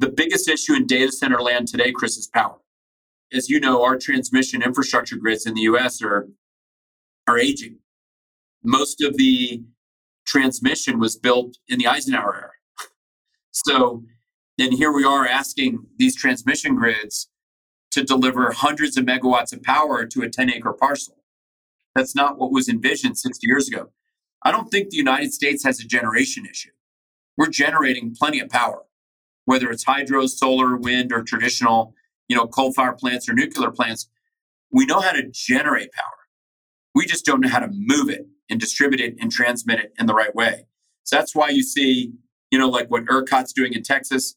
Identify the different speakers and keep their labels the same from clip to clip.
Speaker 1: The biggest issue in data center land today, Chris, is power. As you know, our transmission infrastructure grids in the US are, are aging. Most of the transmission was built in the Eisenhower era. So then here we are asking these transmission grids to deliver hundreds of megawatts of power to a 10 acre parcel. That's not what was envisioned 60 years ago. I don't think the United States has a generation issue. We're generating plenty of power, whether it's hydro, solar, wind, or traditional, you know, coal fire plants or nuclear plants. We know how to generate power. We just don't know how to move it and distribute it and transmit it in the right way. So that's why you see, you know, like what ERCOT's doing in Texas,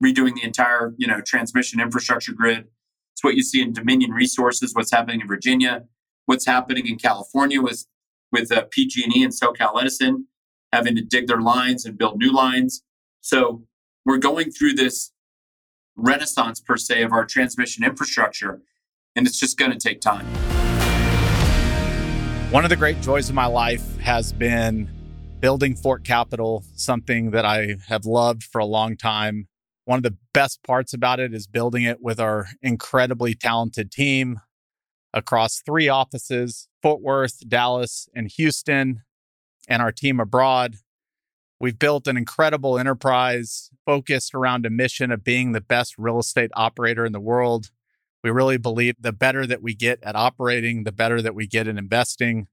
Speaker 1: redoing the entire, you know, transmission infrastructure grid. It's what you see in Dominion Resources, what's happening in Virginia, what's happening in California with with uh, PG&E and SoCal Edison having to dig their lines and build new lines. So we're going through this renaissance per se of our transmission infrastructure, and it's just going to take time.
Speaker 2: One of the great joys of my life has been building Fort Capital, something that I have loved for a long time. One of the best parts about it is building it with our incredibly talented team across three offices Fort Worth, Dallas, and Houston, and our team abroad. We've built an incredible enterprise focused around a mission of being the best real estate operator in the world. We really believe the better that we get at operating, the better that we get in investing.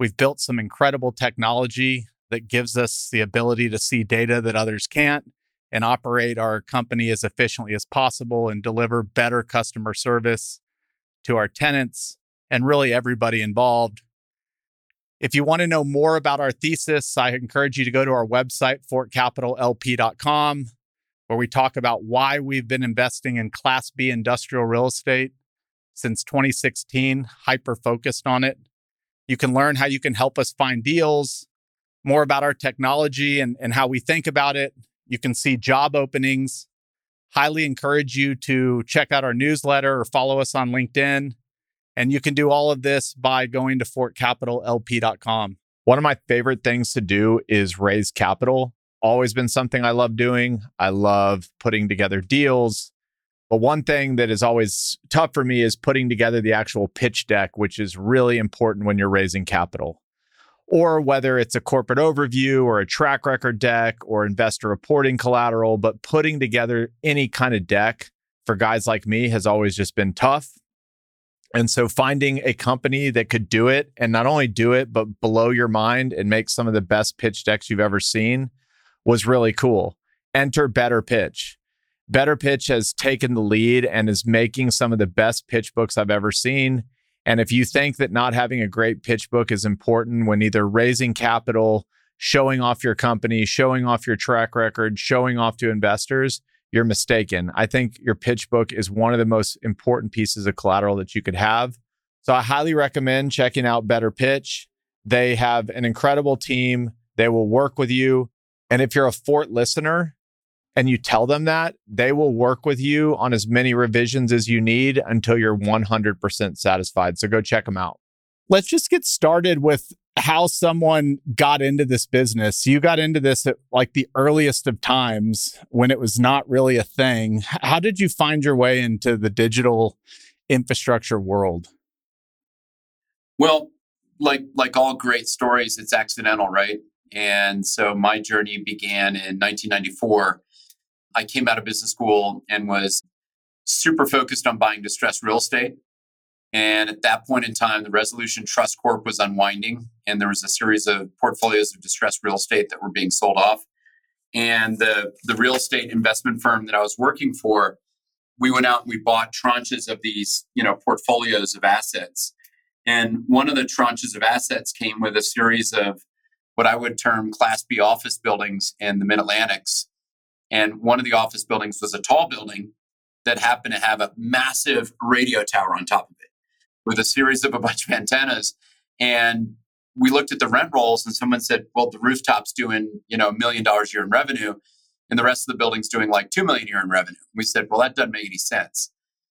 Speaker 2: We've built some incredible technology that gives us the ability to see data that others can't and operate our company as efficiently as possible and deliver better customer service to our tenants and really everybody involved. If you want to know more about our thesis, I encourage you to go to our website, fortcapitallp.com, where we talk about why we've been investing in Class B industrial real estate since 2016, hyper focused on it. You can learn how you can help us find deals, more about our technology and, and how we think about it. You can see job openings. Highly encourage you to check out our newsletter or follow us on LinkedIn. And you can do all of this by going to fortcapitallp.com. One of my favorite things to do is raise capital. Always been something I love doing. I love putting together deals. But one thing that is always tough for me is putting together the actual pitch deck, which is really important when you're raising capital or whether it's a corporate overview or a track record deck or investor reporting collateral, but putting together any kind of deck for guys like me has always just been tough. And so finding a company that could do it and not only do it, but blow your mind and make some of the best pitch decks you've ever seen was really cool. Enter Better Pitch. Better Pitch has taken the lead and is making some of the best pitch books I've ever seen. And if you think that not having a great pitch book is important when either raising capital, showing off your company, showing off your track record, showing off to investors, you're mistaken. I think your pitch book is one of the most important pieces of collateral that you could have. So I highly recommend checking out Better Pitch. They have an incredible team. They will work with you. And if you're a Fort listener, and you tell them that, they will work with you on as many revisions as you need until you're 100% satisfied. So go check them out. Let's just get started with how someone got into this business. You got into this at like the earliest of times when it was not really a thing. How did you find your way into the digital infrastructure world?
Speaker 1: Well, like like all great stories, it's accidental, right? And so my journey began in 1994 I came out of business school and was super focused on buying distressed real estate. And at that point in time, the Resolution Trust Corp was unwinding, and there was a series of portfolios of distressed real estate that were being sold off. And the, the real estate investment firm that I was working for, we went out and we bought tranches of these, you know, portfolios of assets. And one of the tranches of assets came with a series of what I would term Class B office buildings in the Mid Atlantics and one of the office buildings was a tall building that happened to have a massive radio tower on top of it with a series of a bunch of antennas. And we looked at the rent rolls and someone said, well, the rooftop's doing, you know, a million dollars a year in revenue and the rest of the building's doing like 2 million a year in revenue. We said, well, that doesn't make any sense.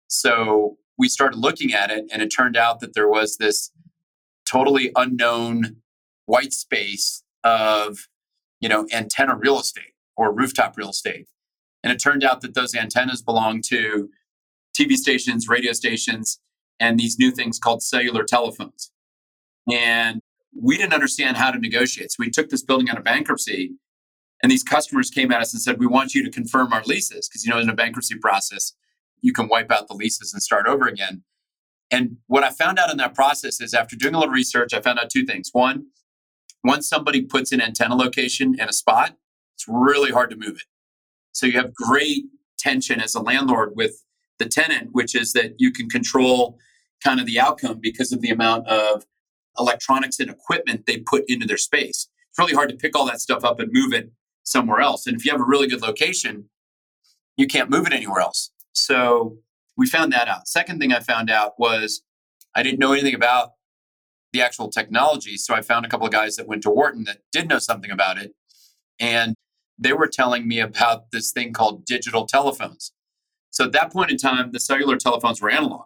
Speaker 1: So we started looking at it and it turned out that there was this totally unknown white space of, you know, antenna real estate or rooftop real estate. And it turned out that those antennas belong to TV stations, radio stations, and these new things called cellular telephones. And we didn't understand how to negotiate. So we took this building out of bankruptcy, and these customers came at us and said, We want you to confirm our leases. Because, you know, in a bankruptcy process, you can wipe out the leases and start over again. And what I found out in that process is after doing a little research, I found out two things. One, once somebody puts an antenna location in a spot, it's really hard to move it. So you have great tension as a landlord with the tenant, which is that you can control kind of the outcome because of the amount of electronics and equipment they put into their space. It's really hard to pick all that stuff up and move it somewhere else. And if you have a really good location, you can't move it anywhere else. So we found that out. Second thing I found out was I didn't know anything about the actual technology. So I found a couple of guys that went to Wharton that did know something about it. And they were telling me about this thing called digital telephones. So at that point in time, the cellular telephones were analog,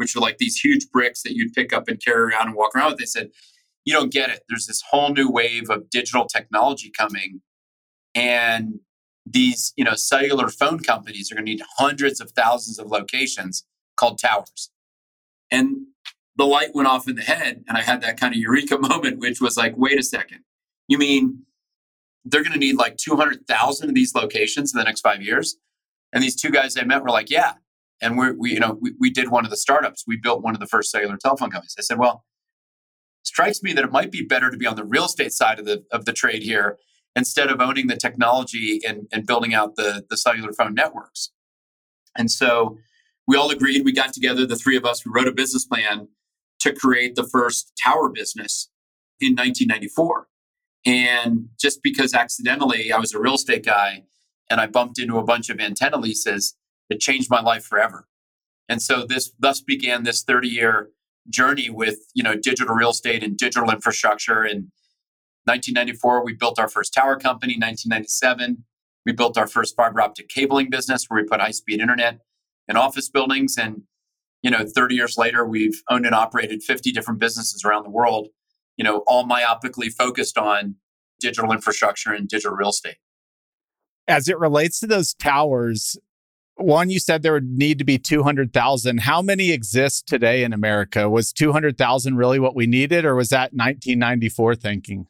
Speaker 1: which are like these huge bricks that you'd pick up and carry around and walk around with. They said, you don't get it. There's this whole new wave of digital technology coming. And these, you know, cellular phone companies are going to need hundreds of thousands of locations called towers. And the light went off in the head and I had that kind of eureka moment, which was like, wait a second. You mean they're going to need like 200,000 of these locations in the next five years? And these two guys I met were like, yeah. And we're, we, you know, we, we did one of the startups. We built one of the first cellular telephone companies. I said, well, strikes me that it might be better to be on the real estate side of the, of the trade here instead of owning the technology and, and building out the, the cellular phone networks. And so we all agreed, we got together, the three of us, we wrote a business plan to create the first tower business in 1994. And just because accidentally I was a real estate guy and I bumped into a bunch of antenna leases, it changed my life forever. And so this thus began this 30 year journey with you know digital real estate and digital infrastructure. In 1994, we built our first tower company. 1997, we built our first fiber optic cabling business where we put high speed internet in office buildings. And you know, 30 years later, we've owned and operated 50 different businesses around the world. You know, all myopically focused on digital infrastructure and digital real estate
Speaker 2: as it relates to those towers, one, you said there would need to be 200,000. How many exist today in America? Was 200,000 really what we needed, or was that 1994 thinking?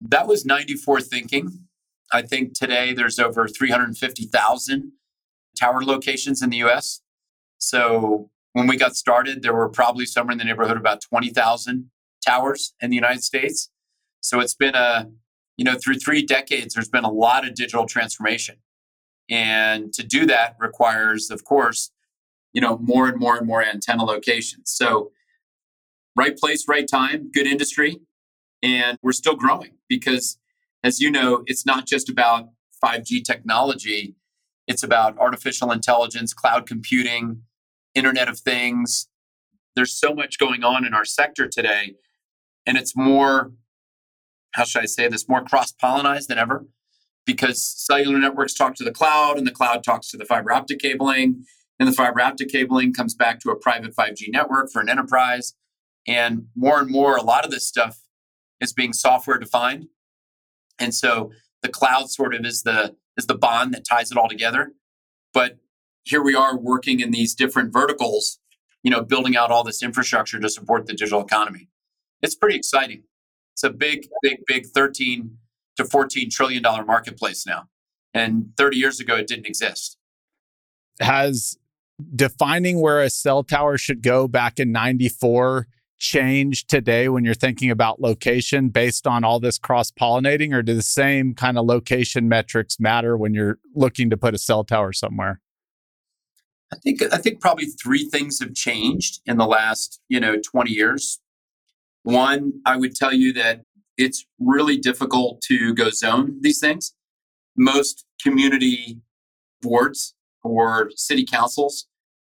Speaker 1: That was 94 thinking. I think today there's over 350,000 tower locations in the US. So when we got started, there were probably somewhere in the neighborhood about 20,000 towers in the United States. So it's been a you know, through three decades, there's been a lot of digital transformation. And to do that requires, of course, you know, more and more and more antenna locations. So, right place, right time, good industry. And we're still growing because, as you know, it's not just about 5G technology, it's about artificial intelligence, cloud computing, Internet of Things. There's so much going on in our sector today. And it's more how should I say this, more cross pollinized than ever because cellular networks talk to the cloud and the cloud talks to the fiber optic cabling. And the fiber optic cabling comes back to a private 5G network for an enterprise. And more and more, a lot of this stuff is being software defined. And so the cloud sort of is the is the bond that ties it all together. But here we are working in these different verticals, you know, building out all this infrastructure to support the digital economy. It's pretty exciting. It's a big, big, big 13 to 14 trillion dollar marketplace now. And 30 years ago, it didn't exist.
Speaker 2: Has defining where a cell tower should go back in 94 changed today when you're thinking about location based on all this cross pollinating, or do the same kind of location metrics matter when you're looking to put a cell tower somewhere?
Speaker 1: I think I think probably three things have changed in the last you know 20 years. One, I would tell you that it's really difficult to go zone these things. Most community boards or city councils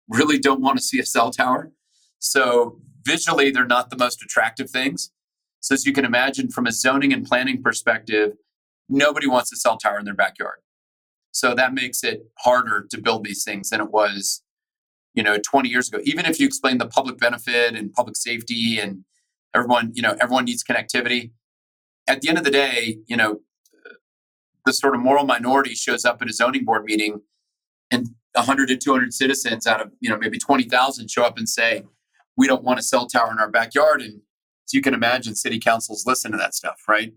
Speaker 1: really don't want to see a cell tower. So visually, they're not the most attractive things. So as you can imagine, from a zoning and planning perspective, nobody wants a cell tower in their backyard. So that makes it harder to build these things than it was, you know, 20 years ago. Even if you explain the public benefit and public safety and everyone you know everyone needs connectivity at the end of the day you know the sort of moral minority shows up at a zoning board meeting and 100 to 200 citizens out of you know maybe 20,000 show up and say we don't want a cell tower in our backyard. And as you can imagine city councils listen to that stuff right?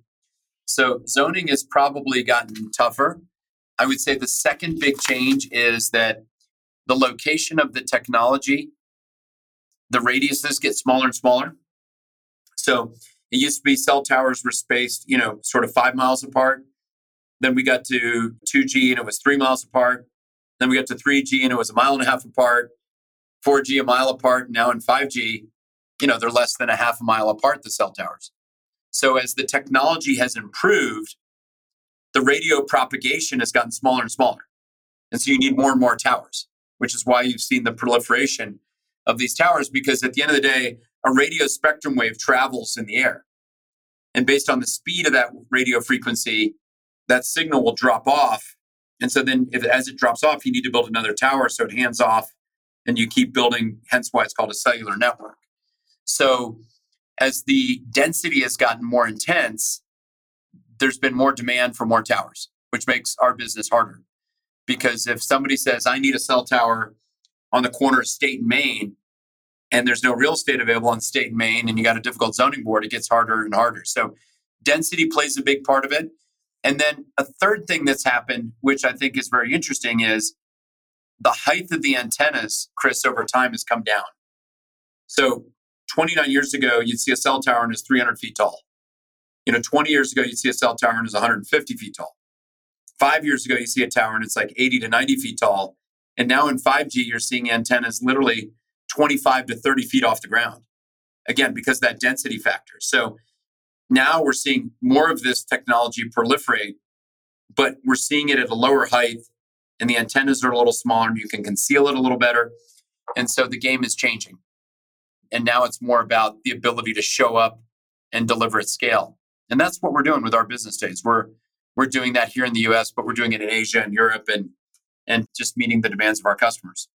Speaker 1: So zoning has probably gotten tougher. I would say the second big change is that the location of the technology the radiuses get smaller and smaller. So it used to be cell towers were spaced you know sort of five miles apart then we got to 2g and it was three miles apart then we got to 3G and it was a mile and a half apart, 4G a mile apart. Now in 5G, you know, they're less than a half a mile apart, the cell towers. So as the technology has improved, the radio propagation has gotten smaller and smaller. And so you need more and more towers, which is why you've seen the proliferation of these towers, because at the end of the day, a radio spectrum wave travels in the air. And based on the speed of that radio frequency, that signal will drop off and so then if, as it drops off, you need to build another tower so it hands off and you keep building, hence why it's called a cellular network. So as the density has gotten more intense, there's been more demand for more towers, which makes our business harder. Because if somebody says, I need a cell tower on the corner of state and Main, and there's no real estate available on state and Main, and you got a difficult zoning board, it gets harder and harder. So density plays a big part of it. And then a third thing that's happened, which I think is very interesting, is the height of the antennas, Chris, over time has come down. So 29 years ago, you'd see a cell tower and it's 300 feet tall. You know, 20 years ago, you'd see a cell tower and it's 150 feet tall. Five years ago, you see a tower and it's like 80 to 90 feet tall. And now in 5G, you're seeing antennas literally 25 to 30 feet off the ground. Again, because that density factor. So now we're seeing more of this technology proliferate, but we're seeing it at a lower height and the antennas are a little smaller and you can conceal it a little better. And so the game is changing. And now it's more about the ability to show up and deliver at scale. And that's what we're doing with our business days. We're we're doing that here in the US, but we're doing it in Asia and Europe and and just meeting the demands of our customers.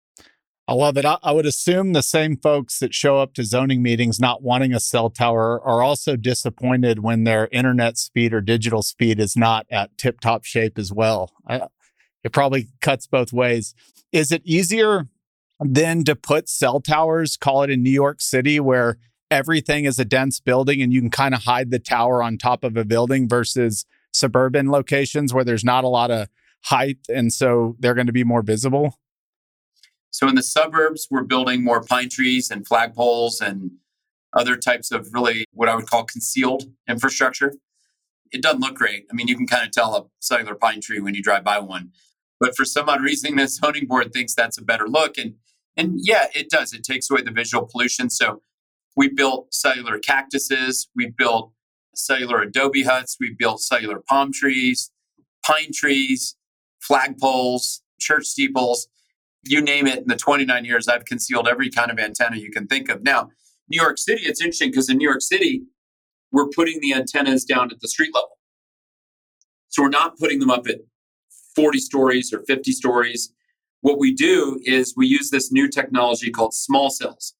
Speaker 2: I love it. I, I, would assume the same folks that show up to zoning meetings not wanting a cell tower are also disappointed when their internet speed or digital speed is not at tip top shape as well. I, it probably cuts both ways. Is it easier then to put cell towers, call it in New York City, where everything is a dense building and you can kind of hide the tower on top of a building versus suburban locations where there's not a lot of height and so they're going to be more visible?
Speaker 1: So in the suburbs, we're building more pine trees and flagpoles and other types of really what I would call concealed infrastructure. It doesn't look great. I mean, you can kind of tell a cellular pine tree when you drive by one. But for some odd reason, the zoning board thinks that's a better look. And and yeah, it does. It takes away the visual pollution. So we built cellular cactuses, we built cellular adobe huts, we built cellular palm trees, pine trees, flagpoles, church steeples you name it in the 29 years I've concealed every kind of antenna you can think of. Now, New York City, it's interesting because in New York City, we're putting the antennas down at the street level. So we're not putting them up at 40 stories or 50 stories. What we do is we use this new technology called small cells.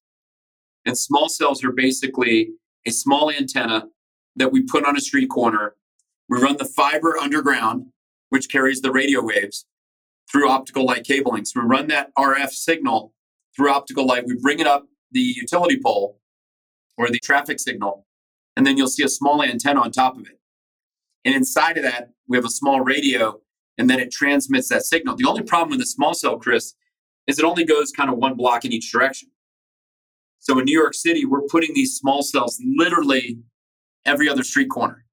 Speaker 1: And small cells are basically a small antenna that we put on a street corner. We run the fiber underground, which carries the radio waves through optical light cabling. So we run that RF signal through optical light. We bring it up the utility pole or the traffic signal, and then you'll see a small antenna on top of it. And inside of that, we have a small radio, and then it transmits that signal. The only problem with the small cell, Chris, is it only goes kind of one block in each direction. So in New York City, we're putting these small cells literally every other street corner.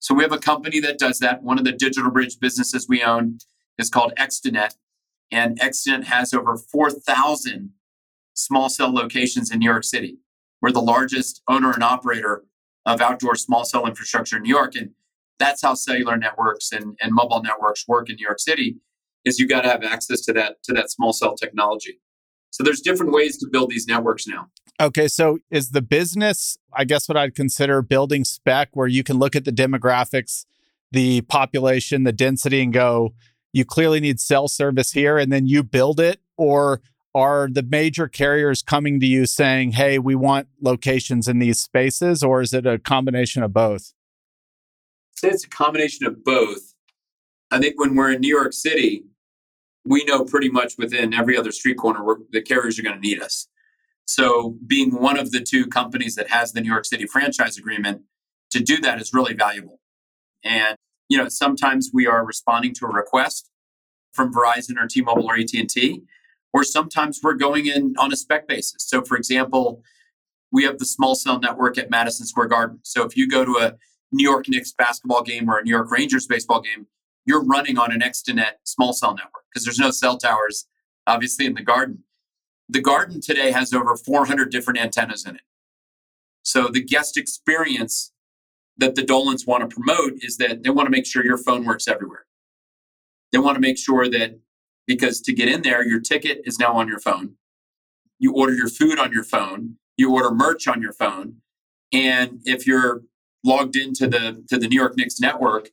Speaker 1: So we have a company that does that. One of the Digital Bridge businesses we own is called Extenet. And Extenet has over 4,000 small cell locations in New York City. We're the largest owner and operator of outdoor small cell infrastructure in New York. And that's how cellular networks and, and mobile networks work in New York City is you've got to have access to that to that small cell technology. So there's different ways to build these networks now.
Speaker 2: Okay, so is the business, I guess what I'd consider building spec where you can look at the demographics, the population, the density and go, you clearly need cell service here and then you build it or are the major carriers coming to you saying hey we want locations in these spaces or is it a combination of both
Speaker 1: say it's a combination of both I think when we're in New York City, we know pretty much within every other street corner the carriers are going to need us. So being one of the two companies that has the New York City franchise agreement to do that is really valuable. And you know, sometimes we are responding to a request from Verizon or T-Mobile or AT&T, or sometimes we're going in on a spec basis. So for example, we have the small cell network at Madison Square Garden. So if you go to a New York Knicks basketball game or a New York Rangers baseball game, you're running on an Extenet small cell network because there's no cell towers, obviously, in the garden. The garden today has over 400 different antennas in it. So the guest experience that the Dolans want to promote is that they want to make sure your phone works everywhere. They want to make sure that because to get in there, your ticket is now on your phone. You order your food on your phone. You order merch on your phone. And if you're logged into the to the New York Knicks network,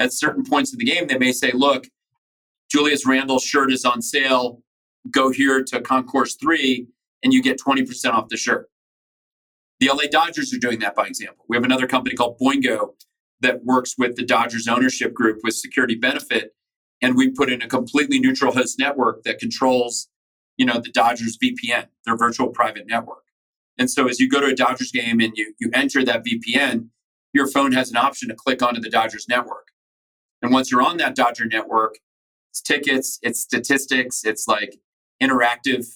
Speaker 1: at certain points of the game, they may say, look, Julius Randle's shirt is on sale. Go here to Concourse 3 and you get 20% off the shirt. The LA Dodgers are doing that by example. We have another company called Boingo that works with the Dodgers ownership group with security benefit. And we put in a completely neutral host network that controls, you know, the Dodgers VPN, their virtual private network. And so as you go to a Dodgers game and you, you enter that VPN, your phone has an option to click onto the Dodgers network. And once you're on that Dodger network, it's tickets, it's statistics, it's like interactive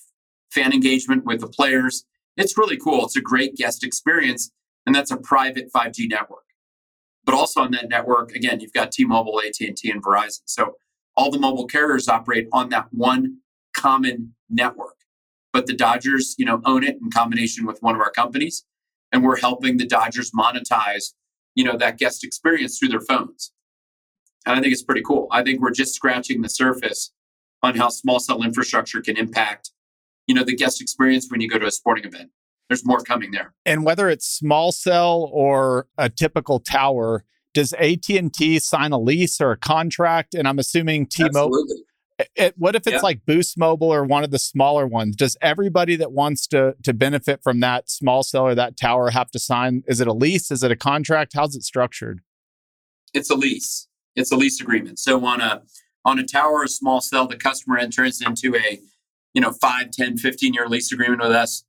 Speaker 1: fan engagement with the players. It's really cool. It's a great guest experience. And that's a private 5G network. But also on that network, again, you've got T-Mobile, AT&T, and Verizon. So all the mobile carriers operate on that one common network. But the Dodgers, you know, own it in combination with one of our companies. And we're helping the Dodgers monetize, you know, that guest experience through their phones. And I think it's pretty cool. I think we're just scratching the surface on how small cell infrastructure can impact, you know, the guest experience when you go to a sporting event. There's more coming there.
Speaker 2: And whether it's small cell or a typical tower, does AT&T sign a lease or a contract? And I'm assuming T-Mobile. It, what if it's yeah. like Boost Mobile or one of the smaller ones? Does everybody that wants to to benefit from that small cell or that tower have to sign? Is it a lease? Is it a contract? How's it structured?
Speaker 1: It's a lease. It's a lease agreement. So on a on a tower or small cell, the customer enters into a you know 5, 10, 15 year lease agreement with us.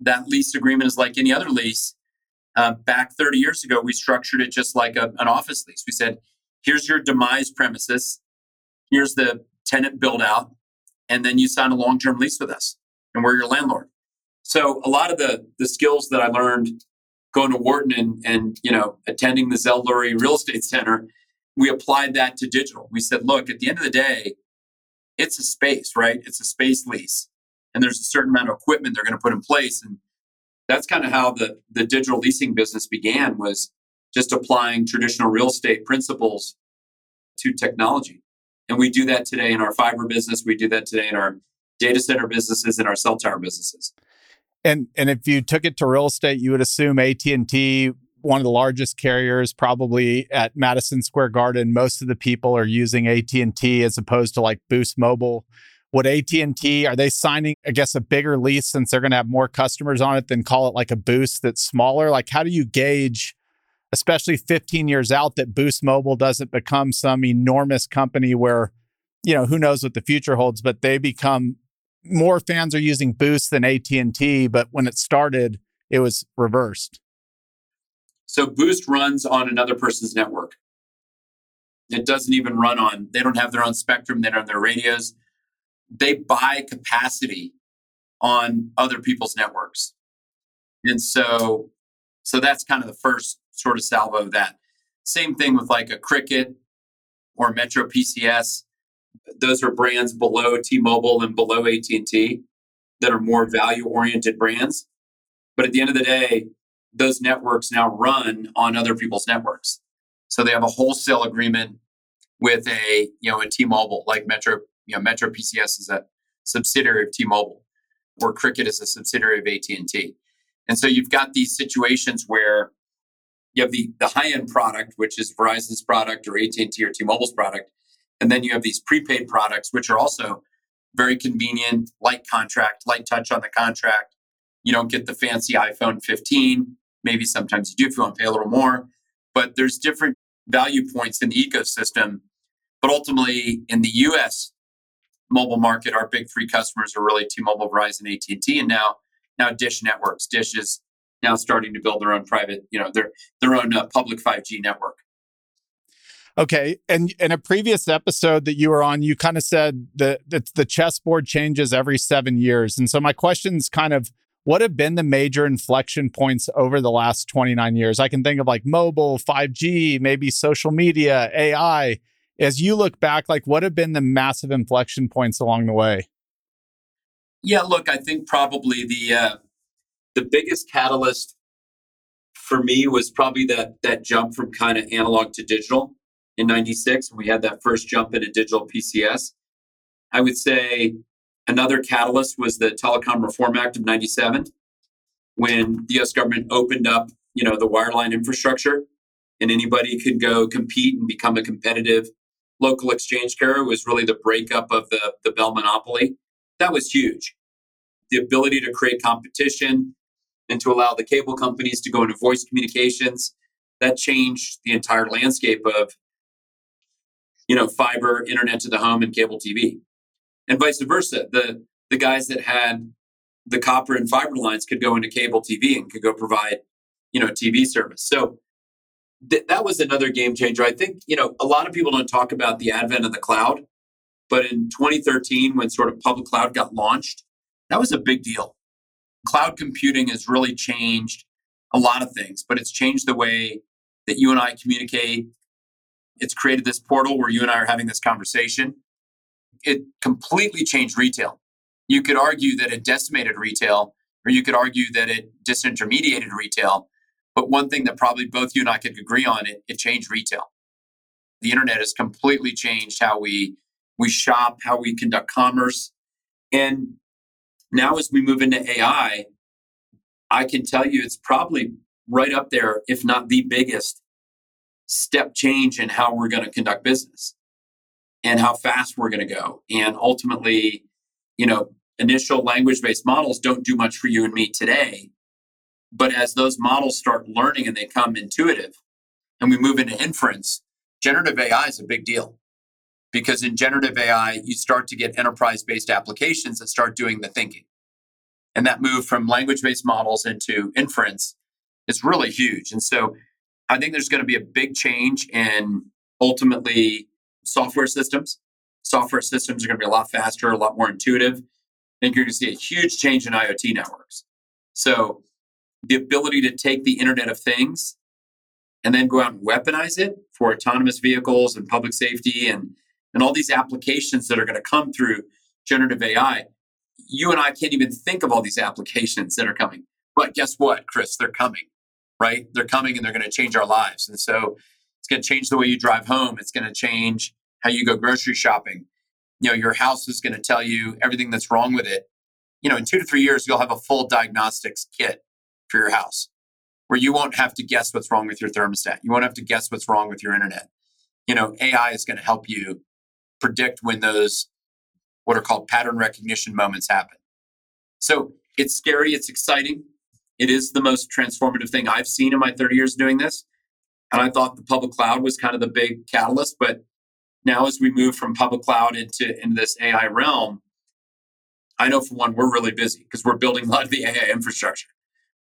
Speaker 1: That lease agreement is like any other lease. Uh, back 30 years ago, we structured it just like a, an office lease. We said, here's your demise premises, here's the tenant build out, and then you sign a long term lease with us, and we're your landlord. So a lot of the the skills that I learned going to Wharton and, and you know attending the Zell Lurie Real Estate Center we applied that to digital. We said, look, at the end of the day, it's a space, right? It's a space lease. And there's a certain amount of equipment they're going to put in place. And that's kind of how the, the digital leasing business began was just applying traditional real estate principles to technology. And we do that today in our fiber business. We do that today in our data center businesses and our cell tower businesses.
Speaker 2: And and if you took it to real estate, you would assume AT and T one of the largest carriers probably at Madison Square Garden. Most of the people are using AT&T as opposed to like Boost Mobile. Would AT&T are they signing I guess a bigger lease since they're going to have more customers on it than call it like a Boost that's smaller? Like how do you gauge especially 15 years out that Boost Mobile doesn't become some enormous company where you know who knows what the future holds but they become more fans are using Boost than AT&T but when it started it was reversed.
Speaker 1: So Boost runs on another person's network. It doesn't even run on, they don't have their own spectrum, they don't have their radios. They buy capacity on other people's networks. And so, so that's kind of the first sort of salvo of that. Same thing with like a Cricket or Metro PCS. Those are brands below T-Mobile and below AT&T that are more value oriented brands. But at the end of the day, those networks now run on other people's networks. So they have a wholesale agreement with a, you know, a T-Mobile, like Metro, you know, Metro PCS is a subsidiary of T-Mobile, or Cricket is a subsidiary of AT&T. And so you've got these situations where you have the, the high-end product, which is Verizon's product or AT&T or T-Mobile's product. And then you have these prepaid products, which are also very convenient, light contract, light touch on the contract. You don't get the fancy iPhone 15 Maybe sometimes you do if you want to pay a little more, but there's different value points in the ecosystem But ultimately, in the U.S. mobile market, our big three customers are really T-Mobile, Verizon, AT&T, and now now Dish Networks. Dish is now starting to build their own private, you know, their their own uh, public 5G network.
Speaker 2: Okay, and in a previous episode that you were on, you kind of said that, that the chessboard changes every seven years, and so my question is kind of what have been the major inflection points over the last 29 years? I can think of like mobile, 5G, maybe social media, AI. As you look back, like what have been the massive inflection points along the way?
Speaker 1: Yeah, look, I think probably the uh, the biggest catalyst for me was probably that that jump from kind of analog to digital in 96 we had that first jump into digital PCS. I would say another catalyst was the Telecom Reform Act of 97 when the US government opened up, you know, the wireline infrastructure and anybody could go compete and become a competitive local exchange carrier was really the breakup of the, the Bell monopoly. That was huge. The ability to create competition and to allow the cable companies to go into voice communications, that changed the entire landscape of you know, fiber, internet to the home, and cable TV, and vice versa. The the guys that had the copper and fiber lines could go into cable TV and could go provide, you know, TV service. So th- that was another game changer. I think you know a lot of people don't talk about the advent of the cloud, but in 2013, when sort of public cloud got launched, that was a big deal. Cloud computing has really changed a lot of things, but it's changed the way that you and I communicate, it's created this portal where you and I are having this conversation. It completely changed retail. You could argue that it decimated retail, or you could argue that it disintermediated retail. But one thing that probably both you and I could agree on, it, it changed retail. The internet has completely changed how we we shop, how we conduct commerce. And now as we move into AI, I can tell you it's probably right up there, if not the biggest step change in how we're going to conduct business and how fast we're going to go. And ultimately, you know, initial language based models don't do much for you and me today. But as those models start learning and they come intuitive and we move into inference, generative AI is a big deal. Because in generative AI, you start to get enterprise based applications that start doing the thinking. And that move from language based models into inference is really huge. And so I think there's going to be a big change in ultimately software systems. Software systems are going to be a lot faster, a lot more intuitive. I think you're going to see a huge change in IoT networks. So, the ability to take the Internet of Things and then go out and weaponize it for autonomous vehicles and public safety and, and all these applications that are going to come through generative AI. You and I can't even think of all these applications that are coming. But guess what, Chris? They're coming right? They're coming and they're going to change our lives. And so it's going to change the way you drive home. It's going to change how you go grocery shopping. You know, your house is going to tell you everything that's wrong with it. You know, in two to three years, you'll have a full diagnostics kit for your house where you won't have to guess what's wrong with your thermostat. You won't have to guess what's wrong with your internet. You know, AI is going to help you predict when those what are called pattern recognition moments happen. So it's scary, it's exciting. It is the most transformative thing I've seen in my 30 years doing this. And I thought the public cloud was kind of the big catalyst. But now, as we move from public cloud into, into this AI realm, I know for one, we're really busy because we're building a lot of the AI infrastructure.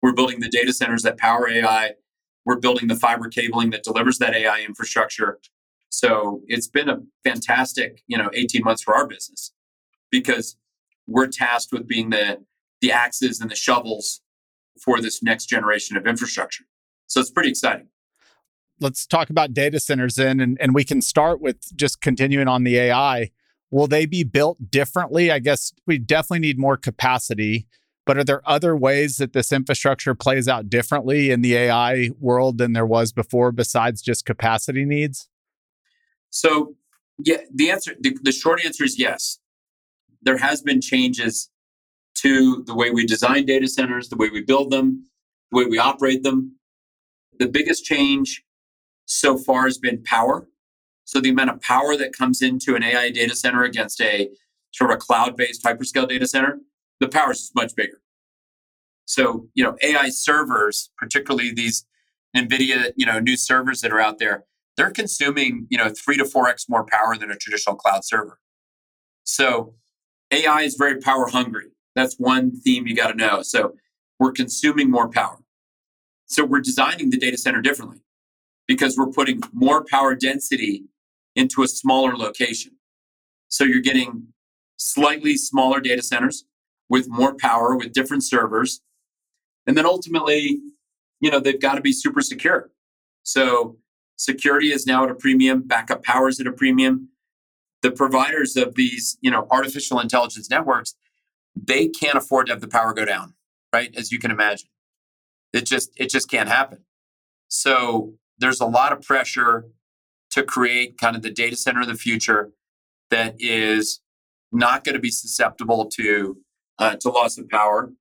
Speaker 1: We're building the data centers that power AI. We're building the fiber cabling that delivers that AI infrastructure. So it's been a fantastic, you know, 18 months for our business because we're tasked with being the the axes and the shovels for this next generation of infrastructure. So it's pretty exciting.
Speaker 2: Let's talk about data centers then, and, and we can start with just continuing on the AI. Will they be built differently? I guess we definitely need more capacity, but are there other ways that this infrastructure plays out differently in the AI world than there was before besides just capacity needs?
Speaker 1: So, yeah, the answer, the, the short answer is yes. There has been changes to the way we design data centers, the way we build them, the way we operate them. The biggest change so far has been power. So the amount of power that comes into an AI data center against a sort of a cloud-based hyperscale data center, the power is much bigger. So, you know, AI servers, particularly these NVIDIA, you know, new servers that are out there, they're consuming, you know, three to four X more power than a traditional cloud server. So AI is very power hungry. That's one theme you got to know. So we're consuming more power. So we're designing the data center differently because we're putting more power density into a smaller location. So you're getting slightly smaller data centers with more power, with different servers. And then ultimately, you know, they've got to be super secure. So security is now at a premium, backup power is at a premium. The providers of these, you know, artificial intelligence networks, they can't afford to have the power go down, right? As you can imagine. It just it just can't happen. So there's a lot of pressure to create kind of the data center of the future that is not going to be susceptible to uh, to loss of power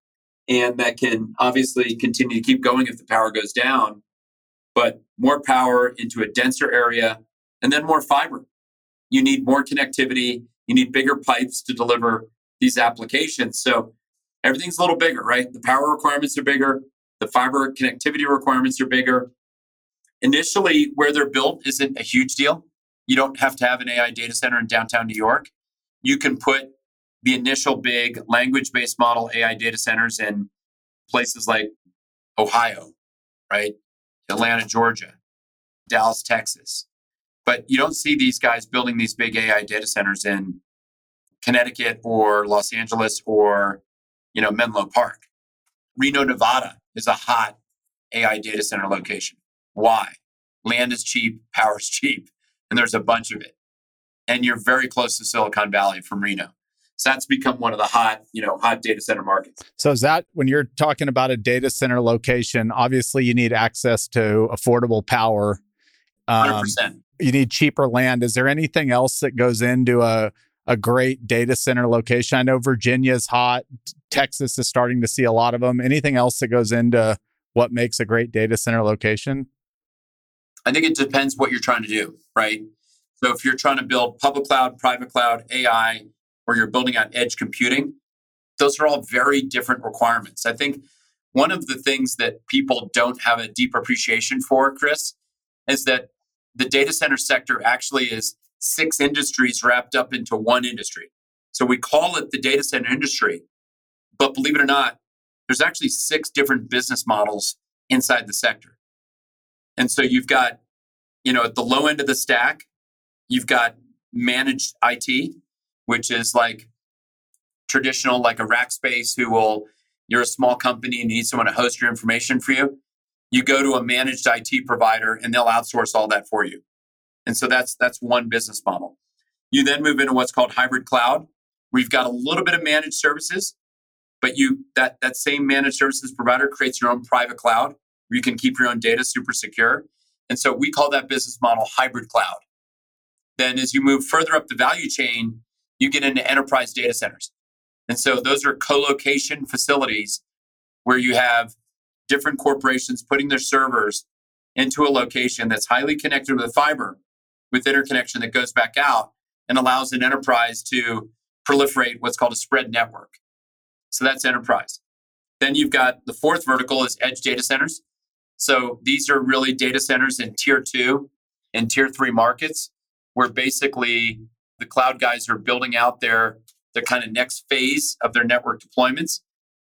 Speaker 1: and that can obviously continue to keep going if the power goes down but more power into a denser area and then more fiber. You need more connectivity you need bigger pipes to deliver these applications. So everything's a little bigger right? The power requirements are bigger the fiber connectivity requirements are bigger initially where they're built isn't a huge deal you don't have to have an ai data center in downtown new york you can put the initial big language based model AI data centers in places like Ohio, right? Atlanta, Georgia, Dallas, Texas. But you don't see these guys building these big AI data centers in Connecticut or Los Angeles or, you know, Menlo Park. Reno, Nevada is a hot AI data center location. Why? Land is cheap, power is cheap, and there's a bunch of it. And you're very close to Silicon Valley from Reno. So that's become one of the hot, you know, hot data center markets.
Speaker 2: So is that when you're talking about a data center location, obviously you need access to affordable power.
Speaker 1: Um, 100%.
Speaker 2: You need cheaper land. Is there anything else that goes into a a great data center location? I know Virginia's hot. Texas is starting to see a lot of them. Anything else that goes into what makes a great data center location?
Speaker 1: I think it depends what you're trying to do, right? So if you're trying to build public cloud, private cloud, AI, or you're building out edge computing, those are all very different requirements. I think one of the things that people don't have a deep appreciation for, Chris, is that the data center sector actually is six industries wrapped up into one industry. So we call it the data center industry, but believe it or not, there's actually six different business models inside the sector. And so you've got, you know, at the low end of the stack, you've got managed IT, which is like traditional, like a Rackspace who will, you're a small company and you need someone to host your information for you. You go to a managed IT provider and they'll outsource all that for you. And so that's that's one business model. You then move into what's called hybrid cloud. We've got a little bit of managed services, but you that that same managed services provider creates your own private cloud you can keep your own data super secure. And so we call that business model hybrid cloud. Then as you move further up the value chain, you get into enterprise data centers. And so those are co location facilities where you have different corporations putting their servers into a location that's highly connected with fiber with interconnection that goes back out and allows an enterprise to proliferate what's called a spread network. So that's enterprise. Then you've got the fourth vertical is edge data centers. So these are really data centers in tier two and tier three markets where basically the cloud guys are building out their the kind of next phase of their network deployments.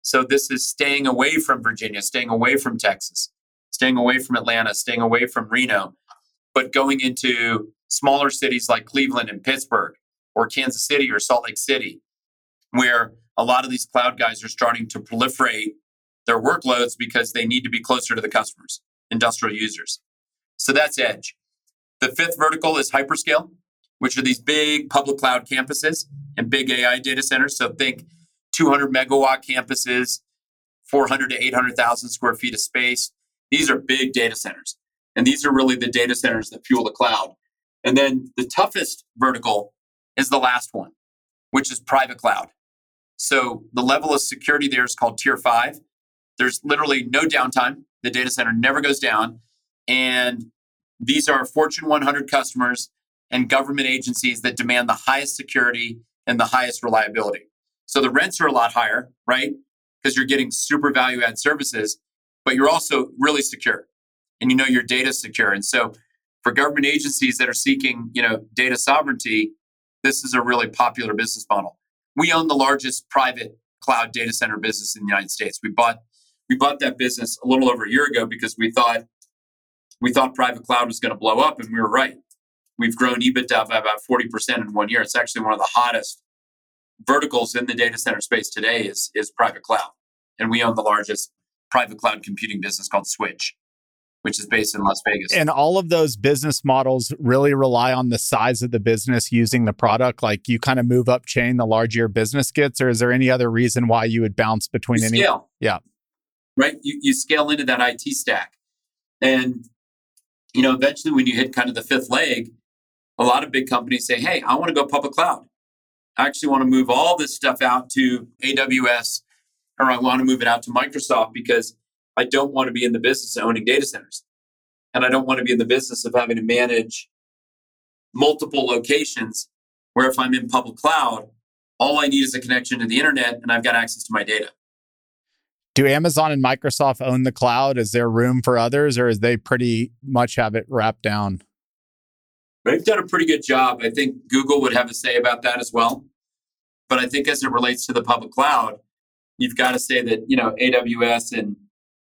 Speaker 1: So this is staying away from Virginia, staying away from Texas, staying away from Atlanta, staying away from Reno, but going into smaller cities like Cleveland and Pittsburgh or Kansas City or Salt Lake City, where a lot of these cloud guys are starting to proliferate their workloads because they need to be closer to the customers, industrial users. So that's edge. The fifth vertical is hyperscale which are these big public cloud campuses and big AI data centers. So think 200 megawatt campuses, 400 to 800,000 square feet of space. These are big data centers. And these are really the data centers that fuel the cloud. And then the toughest vertical is the last one, which is private cloud. So the level of security there is called tier five. There's literally no downtime. The data center never goes down. And these are Fortune 100 customers and government agencies that demand the highest security and the highest reliability. So the rents are a lot higher, right? Because you're getting super value add services, but you're also really secure and you know your data is secure. And so For government agencies that are seeking, you know, data sovereignty, this is a really popular business model. We own the largest private cloud data center business in the United States. We bought we bought that business a little over a year ago because we thought we thought private cloud was going to blow up, and we were right. We've grown EBITDA by about 40% in one year. It's actually one of the hottest verticals in the data center space today is, is private cloud. And we own the largest private cloud computing business called Switch, which is based in Las Vegas.
Speaker 2: And all of those business models really rely on the size of the business using the product. Like you kind of move up chain the larger your business gets, or is there any other reason why you would bounce between
Speaker 1: you
Speaker 2: any?
Speaker 1: Scale.
Speaker 2: Yeah.
Speaker 1: Right. You, you scale into that IT stack. And, you know, eventually when you hit kind of the fifth leg, a lot of big companies say, hey, I want to go public cloud. I actually want to move all this stuff out to AWS or I want to move it out to Microsoft because I don't want to be in the business of owning data centers. And I don't want to be in the business of having to manage multiple locations where if I'm in public cloud, all I need is a connection to the internet and I've got access to my data.
Speaker 2: Do Amazon and Microsoft own the cloud? Is there room for others or is they pretty much have it wrapped down?
Speaker 1: They've done a pretty good job. I think Google would have a say about that as well. But I think as it relates to the public cloud, you've got to say that, you know, AWS and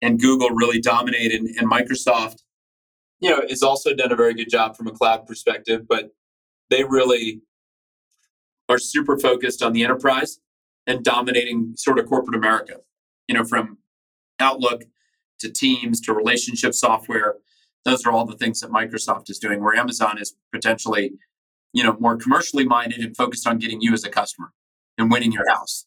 Speaker 1: and Google really dominate and, and Microsoft, you know, has also done a very good job from a cloud perspective, but they really are super focused on the enterprise and dominating sort of corporate America, you know, from Outlook to Teams to relationship software those are all the things that Microsoft is doing, where Amazon is potentially, you know, more commercially minded and focused on getting you as a customer and winning your house.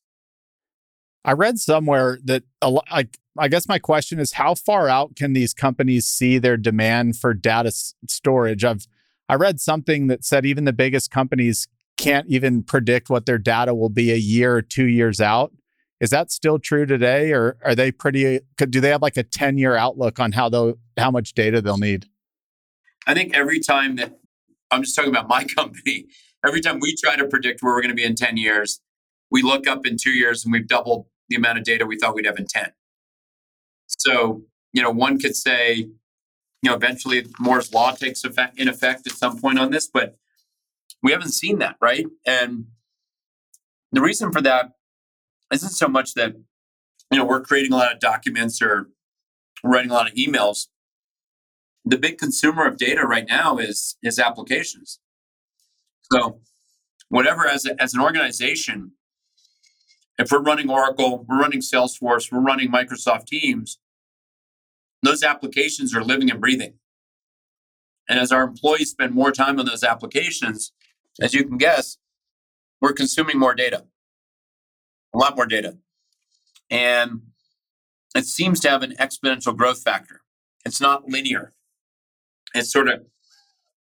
Speaker 2: I read somewhere that a lot, I, I guess my question is how far out can these companies see their demand for data s- storage? I've I read something that said even the biggest companies can't even predict what their data will be a year or two years out. Is that still true today, or are they pretty? Uh, do they have like a ten year outlook on how they how much data they'll need?
Speaker 1: I think every time that I'm just talking about my company, every time we try to predict where we're going to be in ten years, we look up in two years and we've doubled the amount of data we thought we'd have in ten. So you know, one could say, you know, eventually Moore's law takes effect in effect at some point on this, but we haven't seen that, right? And the reason for that isn't so much that you know we're creating a lot of documents or writing a lot of emails. The big consumer of data right now is is applications. So whatever as, a, as an organization if we're running oracle we're running salesforce we're running microsoft teams those applications are living and breathing. And as our employees spend more time on those applications as you can guess we're consuming more data a lot more data. And it seems to have an exponential growth factor. It's not linear. It's sort of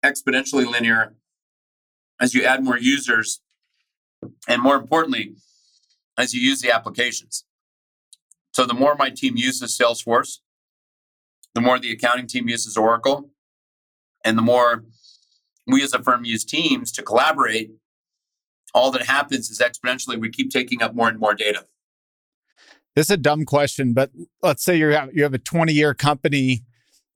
Speaker 1: exponentially linear as you add more users and more importantly, as you use the applications. So the more my team uses Salesforce, the more the accounting team uses Oracle, and the more we as a firm use Teams to collaborate all that happens is exponentially we keep taking up more and more data.
Speaker 2: This is a dumb question, but let's say you have you have a 20 year company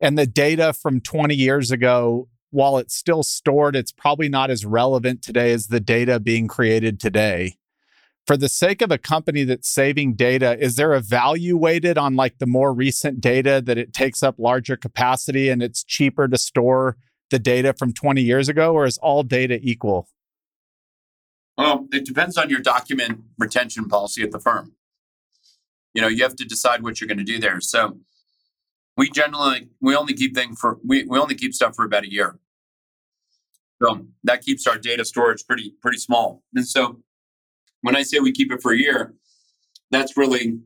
Speaker 2: and the data from 20 years ago, while it's still stored, it's probably not as relevant today as the data being created today. For the sake of a company that's saving data, is there a value weighted on like the more recent data that it takes up larger capacity and it's cheaper to store the data from 20 years ago, or is all data equal?
Speaker 1: Well, it depends on your document retention policy at the firm. You know, you have to decide what you're going to do there. So we generally we only keep things for we, we only keep stuff for about a year. So that keeps our data storage pretty pretty small. And so when I say we keep it for a year, that's really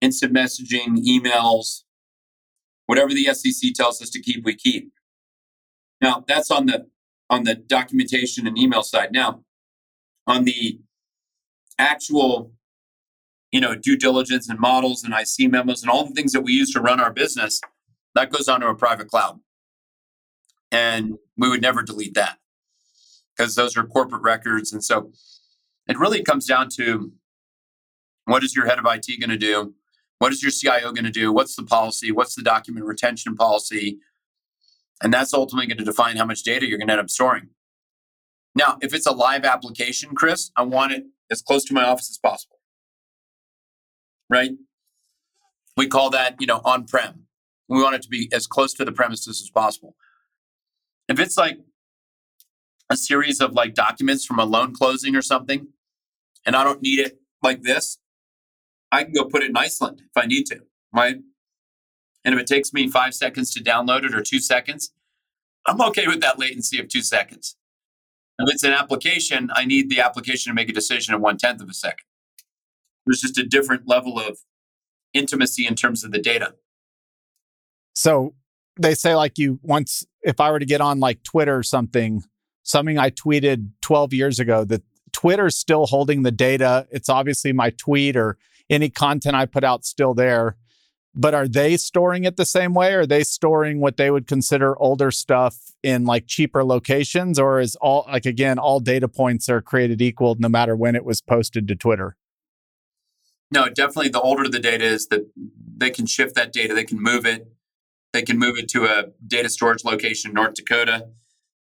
Speaker 1: instant messaging, emails, whatever the SEC tells us to keep, we keep. Now that's on the on the documentation and email side. Now on the actual you know due diligence and models and IC memos and all the things that we use to run our business that goes onto a private cloud. And we would never delete that because those are corporate records. And so it really comes down to what is your head of IT going to do? What is your CIO going to do? What's the policy? What's the document retention policy? And that's ultimately going to define how much data you're going to end up storing. Now, if it's a live application, Chris, I want it as close to my office as possible. Right? We call that, you know, on-prem. We want it to be as close to the premises as possible. If it's like a series of like documents from a loan closing or something, and I don't need it like this, I can go put it in Iceland if I need to, right? And if it takes me five seconds to download it or two seconds, I'm okay with that latency of two seconds. If it's an application, I need the application to make a decision in one tenth of a second. There's just a different level of intimacy in terms of the data.
Speaker 2: So they say, like, you once, if I were to get on like Twitter or something, something I tweeted 12 years ago, that Twitter's still holding the data. It's obviously my tweet or any content I put out still there. But are they storing it the same way? Are they storing what they would consider older stuff in like cheaper locations? Or is all like again, all data points are created equal no matter when it was posted to Twitter?
Speaker 1: No, definitely the older the data is, that they can shift that data, they can move it, they can move it to a data storage location in North Dakota.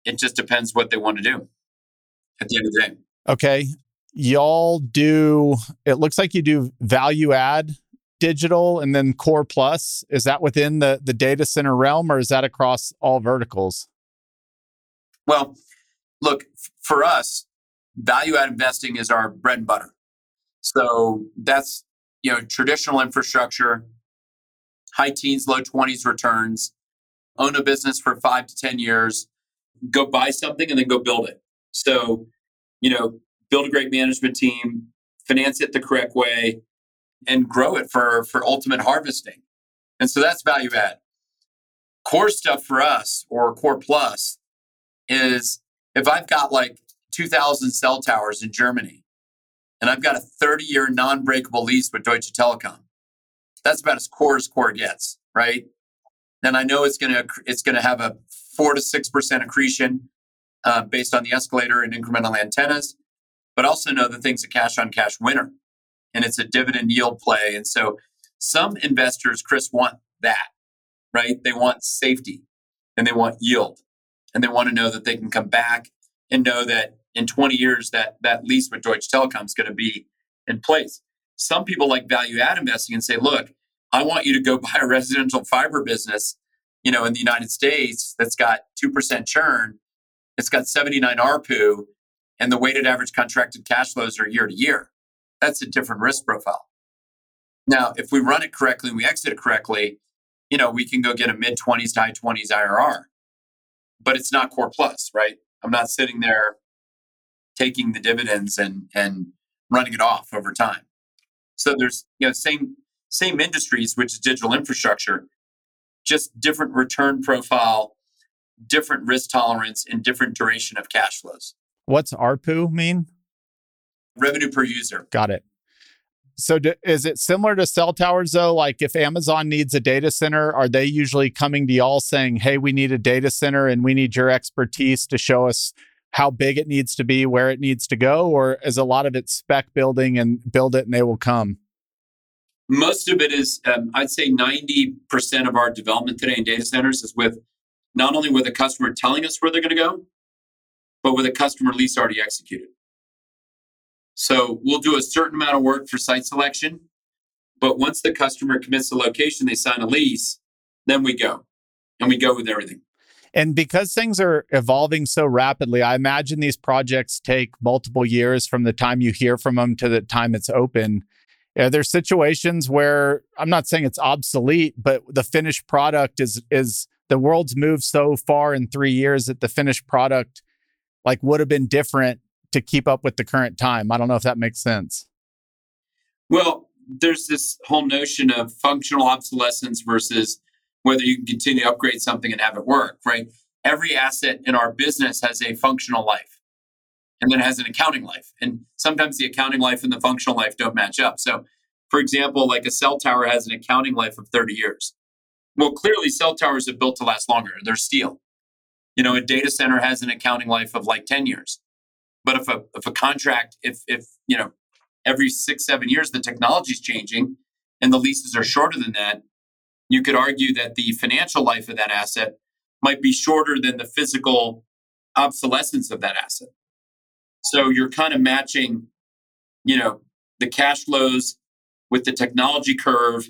Speaker 1: It just depends what they want to do at the end of the day.
Speaker 2: Okay. Y'all do, it looks like you do value add digital and then core plus is that within the the data center realm or is that across all verticals?
Speaker 1: Well look for us value add investing is our bread and butter. So that's you know traditional infrastructure high teens low 20s returns own a business for 5 to 10 years go buy something and then go build it. So you know build a great management team finance it the correct way and grow it for for ultimate harvesting. And so that's value add. Core stuff for us or core plus is if I've got like 2000 cell towers in Germany and I've got a 30 year non breakable lease with Deutsche Telekom, that's about as core as core gets, right? Then I know it's going to it's going to have a four to six percent accretion uh, based on the escalator and incremental antennas, but also know the thing's a cash on cash winner and it's a dividend yield play. And so some investors, Chris, want that, right? They want safety and they want yield and they want to know that they can come back and know that in 20 years that that lease with Deutsche Telekom is going to be in place. Some people like value add investing and say, look, I want you to go buy a residential fiber business, you know, in the United States that's got 2% churn. It's got 79 ARPU and the weighted average contracted cash flows are year to year that's a different risk profile. Now, if we run it correctly and we exit it correctly, you know, we can go get a mid 20s to high 20s IRR. But it's not core plus, right? I'm not sitting there taking the dividends and and running it off over time. So there's you know same same industries, which is digital infrastructure, just different return profile, different risk tolerance, and different duration of cash flows.
Speaker 2: What's ARPU mean?
Speaker 1: Revenue per user.
Speaker 2: Got it. So do, is it similar to cell towers though? Like if Amazon needs a data center, are they usually coming to y'all saying, "Hey, we need a data center and we need your expertise to show us how big it needs to be, where it needs to go," or is a lot of it spec building and build it and they will come?
Speaker 1: Most of it is, um, I'd say, ninety percent of our development today in data centers is with not only with a customer telling us where they're going to go, but with a customer lease already executed. So we'll do a certain amount of work for site selection. But once the customer commits the location, they sign a lease, then we go and we go with everything.
Speaker 2: And because things are evolving so rapidly, I imagine these projects take multiple years from the time you hear from them to the time it's open. Are there situations where I'm not saying it's obsolete, but the finished product is is the world's moved so far in three years that the finished product like would have been different to keep up with the current time. I don't know if that makes sense.
Speaker 1: Well, there's this whole notion of functional obsolescence versus whether you can continue to upgrade something and have it work, right? Every asset in our business has a functional life and then has an accounting life. And sometimes the accounting life and the functional life don't match up. So, for example, like a cell tower has an accounting life of 30 years. Well, clearly, cell towers are built to last longer. They're steel. You know, a data center has an accounting life of like 10 years. But if a if a contract, if if you know, every six seven years the technology is changing and the leases are shorter than that, you could argue that the financial life of that asset might be shorter than the physical obsolescence of that asset. So you're kind of matching, you know, the cash flows with the technology curve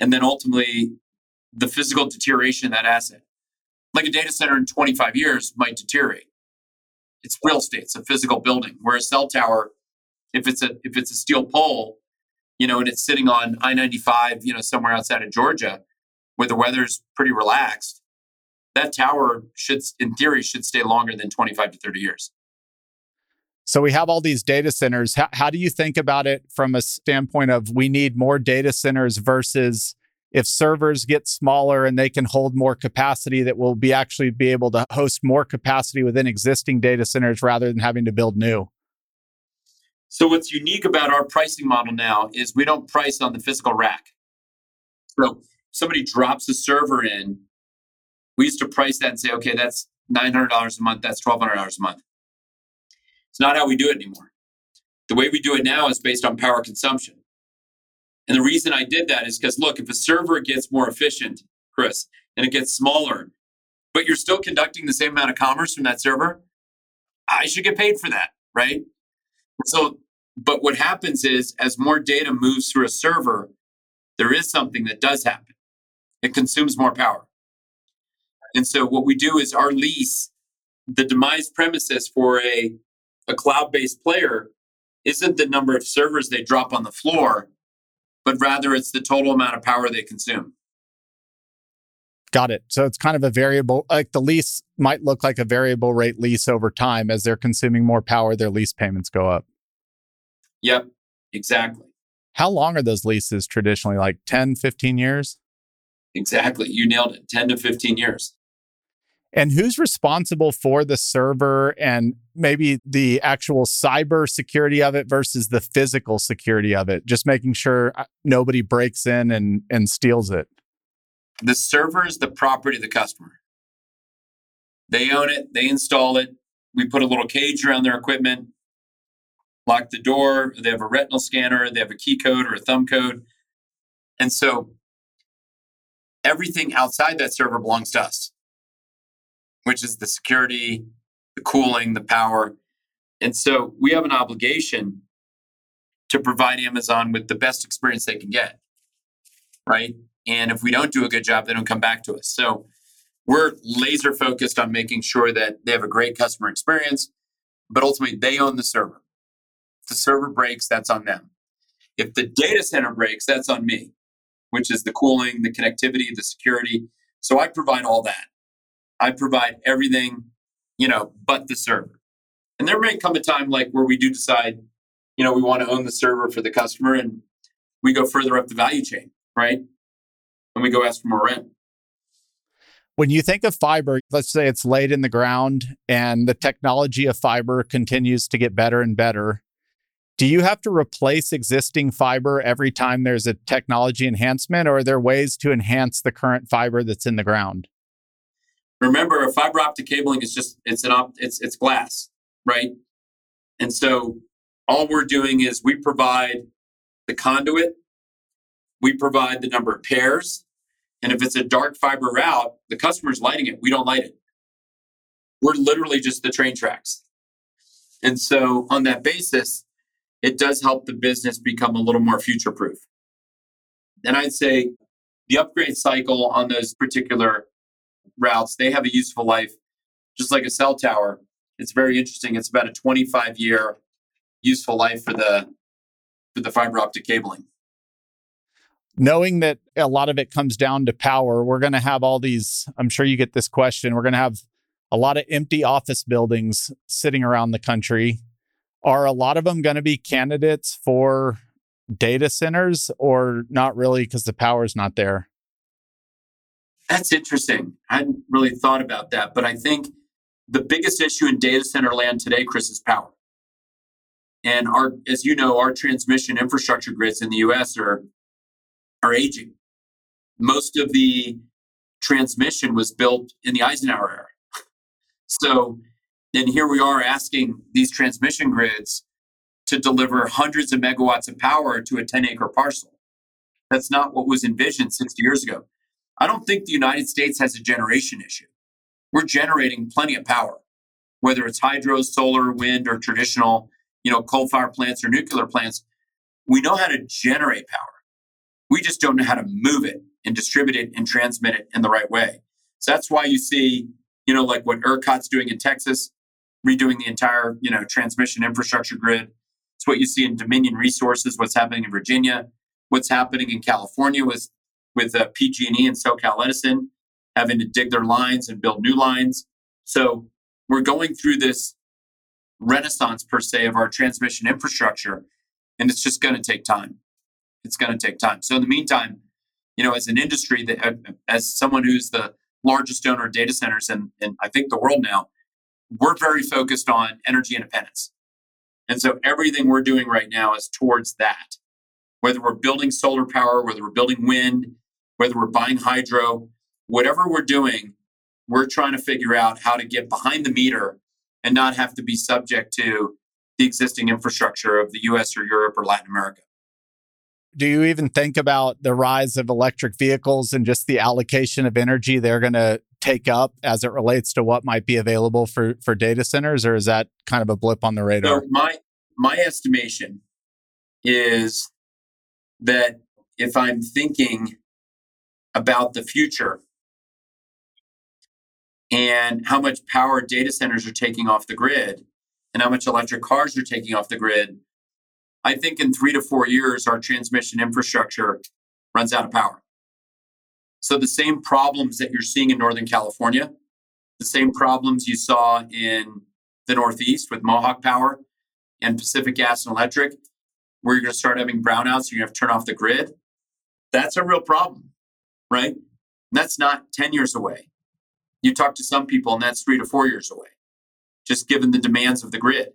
Speaker 1: and then ultimately the physical deterioration of that asset. Like a data center in 25 years might deteriorate. It's real estate, it's a physical building. Where a cell tower, if it's a if it's a steel pole, you know, and it's sitting on I-95, you know, somewhere outside of Georgia, where the weather's pretty relaxed, that tower should, in theory, should stay longer than 25 to 30 years.
Speaker 2: So we have all these data centers. How, how do you think about it from a standpoint of we need more data centers versus if servers get smaller and they can hold more capacity that will be actually be able to host more capacity within existing data centers rather than having to build new.
Speaker 1: So what's unique about our pricing model now is we don't price on the physical rack. So somebody drops a server in we used to price that and say okay that's $900 a month that's $1200 a month. It's not how we do it anymore. The way we do it now is based on power consumption and the reason I did that is because, look, if a server gets more efficient, Chris, and it gets smaller, but you're still conducting the same amount of commerce from that server, I should get paid for that, right? So, but what happens is as more data moves through a server, there is something that does happen. It consumes more power. And so what we do is our lease, the demise premises for a, a cloud-based player isn't the number of servers they drop on the floor but rather it's the total amount of power they consume.
Speaker 2: Got it. So it's kind of a variable, like the lease might look like a variable rate lease over time. As they're consuming more power, their lease payments go up.
Speaker 1: Yep, exactly.
Speaker 2: How long are those leases traditionally? Like 10, 15 years?
Speaker 1: Exactly. You nailed it. 10 to 15 years.
Speaker 2: And who's responsible for the server and maybe the actual cyber security of it versus the physical security of it? Just making sure uh, nobody breaks in and, and steals it.
Speaker 1: The server is the property of the customer. They own it, they install it. We put a little cage around their equipment, lock the door. They have a retinal scanner, they have a key code or a thumb code. And so everything outside that server belongs to us which is the security, the cooling, the power. And so we have an obligation to provide Amazon with the best experience they can get. Right. And if we don't do a good job, they don't come back to us. So we're laser focused on making sure that they have a great customer experience, but ultimately they own the server. If the server breaks, that's on them. If the data center breaks, that's on me, which is the cooling, the connectivity, the security. So I provide all that. I provide everything, you know, but the server. And there may come a time like where we do decide, you know, we want to own the server for the customer and we go further up the value chain, right? And we go ask for more rent.
Speaker 2: When you think of fiber, let's say it's laid in the ground and the technology of fiber continues to get better and better. Do you have to replace existing fiber every time there's a technology enhancement, or are there ways to enhance the current fiber that's in the ground?
Speaker 1: Remember fiber optic cabling is just it's an op, it's it's glass right? And so all we're doing is we provide the conduit we provide the number of pairs and if it's a dark fiber route the customer's lighting it we don't light it. We're literally just the train tracks. And so on that basis it does help the business become a little more future proof and i'd say the upgrade cycle on those particular routes, they have a useful life, just like a cell tower. It's very interesting. It's about a 25 year useful life for the for the fiber optic cabling.
Speaker 2: Knowing that a lot of it comes down to power, we're going to have all these. I'm sure you get this question. We're going to have a lot of empty office buildings sitting around the country. Are a lot of them going to be candidates for data centers or not really because the power is not there?
Speaker 1: That's interesting. I hadn't really thought about that, but I think the biggest issue in data center land today, Chris, is power. And our, as you know, our transmission infrastructure grids in the U.S. are are aging. Most of the transmission was built in the Eisenhower era. So, then here we are asking these transmission grids to deliver hundreds of megawatts of power to a 10 acre parcel. That's not what was envisioned 60 years ago. I don't think the United States has a generation issue. we're generating plenty of power, whether it's hydro, solar, wind, or traditional, you know, coal fire plants or nuclear plants. We know how to generate power. We just don't know how to move it and distribute it and transmit it in the right way. So that's why you see, you know, like what ERCOT's doing in Texas, redoing the entire, you know, transmission infrastructure grid. It's what you see in Dominion Resources, what's happening in Virginia, what's happening in California with with uh, PG&E and SoCal Edison having to dig their lines and build new lines. So we're going through this renaissance per se of our transmission infrastructure, and it's just going to take time. It's going to take time. So in the meantime, you know, as an industry that, uh, as someone who's the largest owner of data centers in, in I think the world now, we're very focused on energy independence. And so everything we're doing right now is towards that. Whether we're building solar power, whether we're building wind, whether we're buying hydro, whatever we're doing, we're trying to figure out how to get behind the meter and not have to be subject to the existing infrastructure of the US or Europe or Latin America.
Speaker 2: Do you even think about the rise of electric vehicles and just the allocation of energy they're going to take up as it relates to what might be available for, for data centers, or is that kind of a blip on the radar?
Speaker 1: So my my estimation is that if I'm thinking about the future and how much power data centers are taking off the grid and how much electric cars are taking off the grid, I think in three to four years, our transmission infrastructure runs out of power. So the same problems that you're seeing in Northern California, the same problems you saw in the Northeast with Mohawk Power and Pacific Gas and Electric, where you're going to start having brownouts, you're going to have to turn off the grid. That's a real problem, right? And That's not 10 years away. You talk to some people, and that's three to four years away, just given the demands of the grid.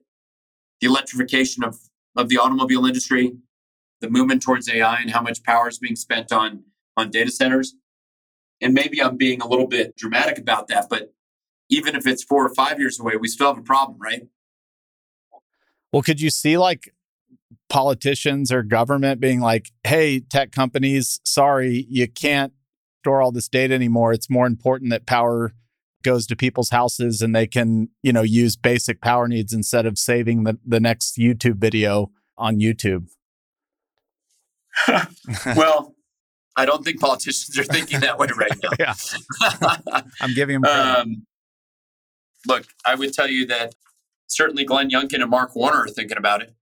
Speaker 1: The electrification of, of the automobile industry, the movement towards AI, and how much power is being spent on, on data centers. And maybe I'm being a little bit dramatic about that, but even if it's four or five years away, we still have a problem, right?
Speaker 2: Well, could you see like politicians or government being like, hey, tech companies, sorry, you can't store all this data anymore. It's more important that power goes to people's houses and they can, you know, use basic power needs instead of saving the, the next YouTube video on YouTube.
Speaker 1: well, I don't think politicians are thinking that way right now.
Speaker 2: yeah. I'm giving them um,
Speaker 1: look, I would tell you that certainly Glenn Youngkin and Mark Warner are thinking about it.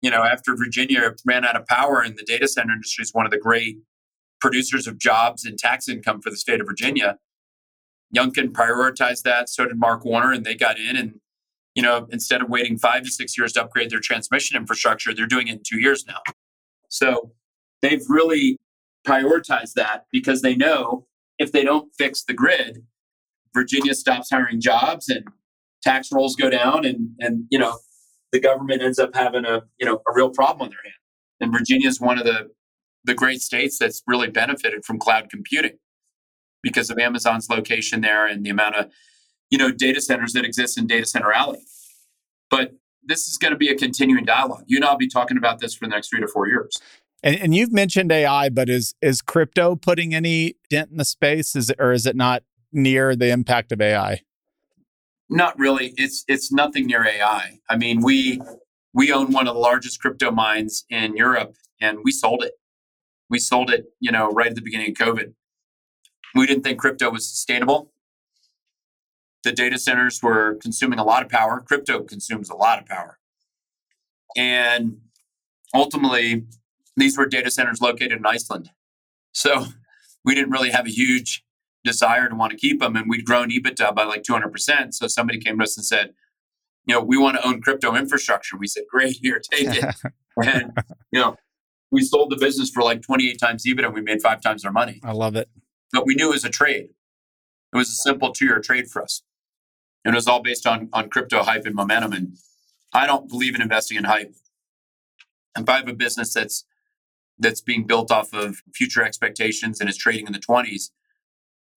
Speaker 1: You know, after Virginia ran out of power and the data center industry is one of the great producers of jobs and tax income for the state of Virginia. Youngkin prioritized that. So did Mark Warner, and they got in. And you know, instead of waiting five to six years to upgrade their transmission infrastructure, they're doing it in two years now. So they've really prioritized that because they know if they don't fix the grid, Virginia stops hiring jobs and tax rolls go down, and and you know, the government ends up having a you know a real problem on their hand. And Virginia is one of the the great states that's really benefited from cloud computing because of Amazon's location there and the amount of you know data centers that exist in data center alley. But this is going to be a continuing dialogue. You and I'll be talking about this for the next three to four years.
Speaker 2: And, and you've mentioned AI, but is is crypto putting any dent in the space? Is or is it not near the impact of AI?
Speaker 1: Not really. It's it's nothing near AI. I mean, we we own one of the largest crypto mines in Europe, and we sold it we sold it, you know, right at the beginning of COVID. We didn't think crypto was sustainable. The data centers were consuming a lot of power. Crypto consumes a lot of power. And ultimately, these were data centers located in Iceland. So we didn't really have a huge desire to want to keep them. And we'd grown EBITDA by like 200%. So somebody came to us and said, you know, we want to own crypto infrastructure. We said, great, here, take it. and, you know, we sold the business for like 28 times EBITDA and we made five times our money.
Speaker 2: I love it.
Speaker 1: But we knew it was a trade. It was a simple two year trade for us. And it was all based on, on crypto hype and momentum. And I don't believe in investing in hype. If I have a business that's that's being built off of future expectations and is trading in the 20s,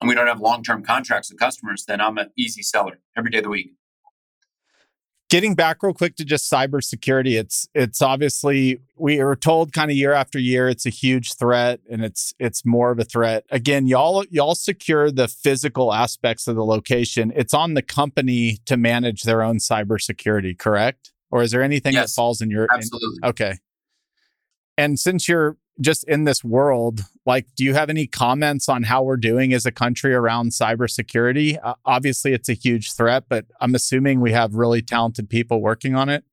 Speaker 1: and we don't have long term contracts with customers, then I'm an easy seller every day of the week.
Speaker 2: Getting back real quick to just cybersecurity, it's it's obviously we are told kind of year after year it's a huge threat and it's it's more of a threat. Again, y'all y'all secure the physical aspects of the location. It's on the company to manage their own cybersecurity, correct? Or is there anything
Speaker 1: yes,
Speaker 2: that falls in your
Speaker 1: absolutely?
Speaker 2: In, okay. And since you're just in this world, like, do you have any comments on how we're doing as a country around cybersecurity? Uh, obviously, it's a huge threat, but I'm assuming we have really talented people working on it.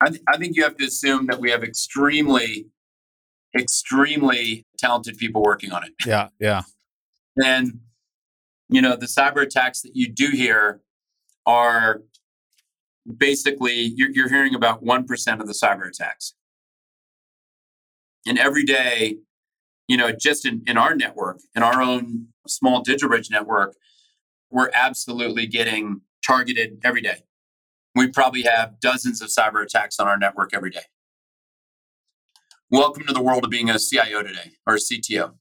Speaker 1: I, th- I think you have to assume that we have extremely, extremely talented people working on it.
Speaker 2: Yeah, yeah.
Speaker 1: And, you know, the cyber attacks that you do hear are basically, you're, you're hearing about 1% of the cyber attacks and every day, you know, just in, in our network, in our own small DigitalBridge network, we're absolutely getting targeted every day. We probably have dozens of cyber attacks on our network every day. Welcome to the world of being a CIO today or a CTO.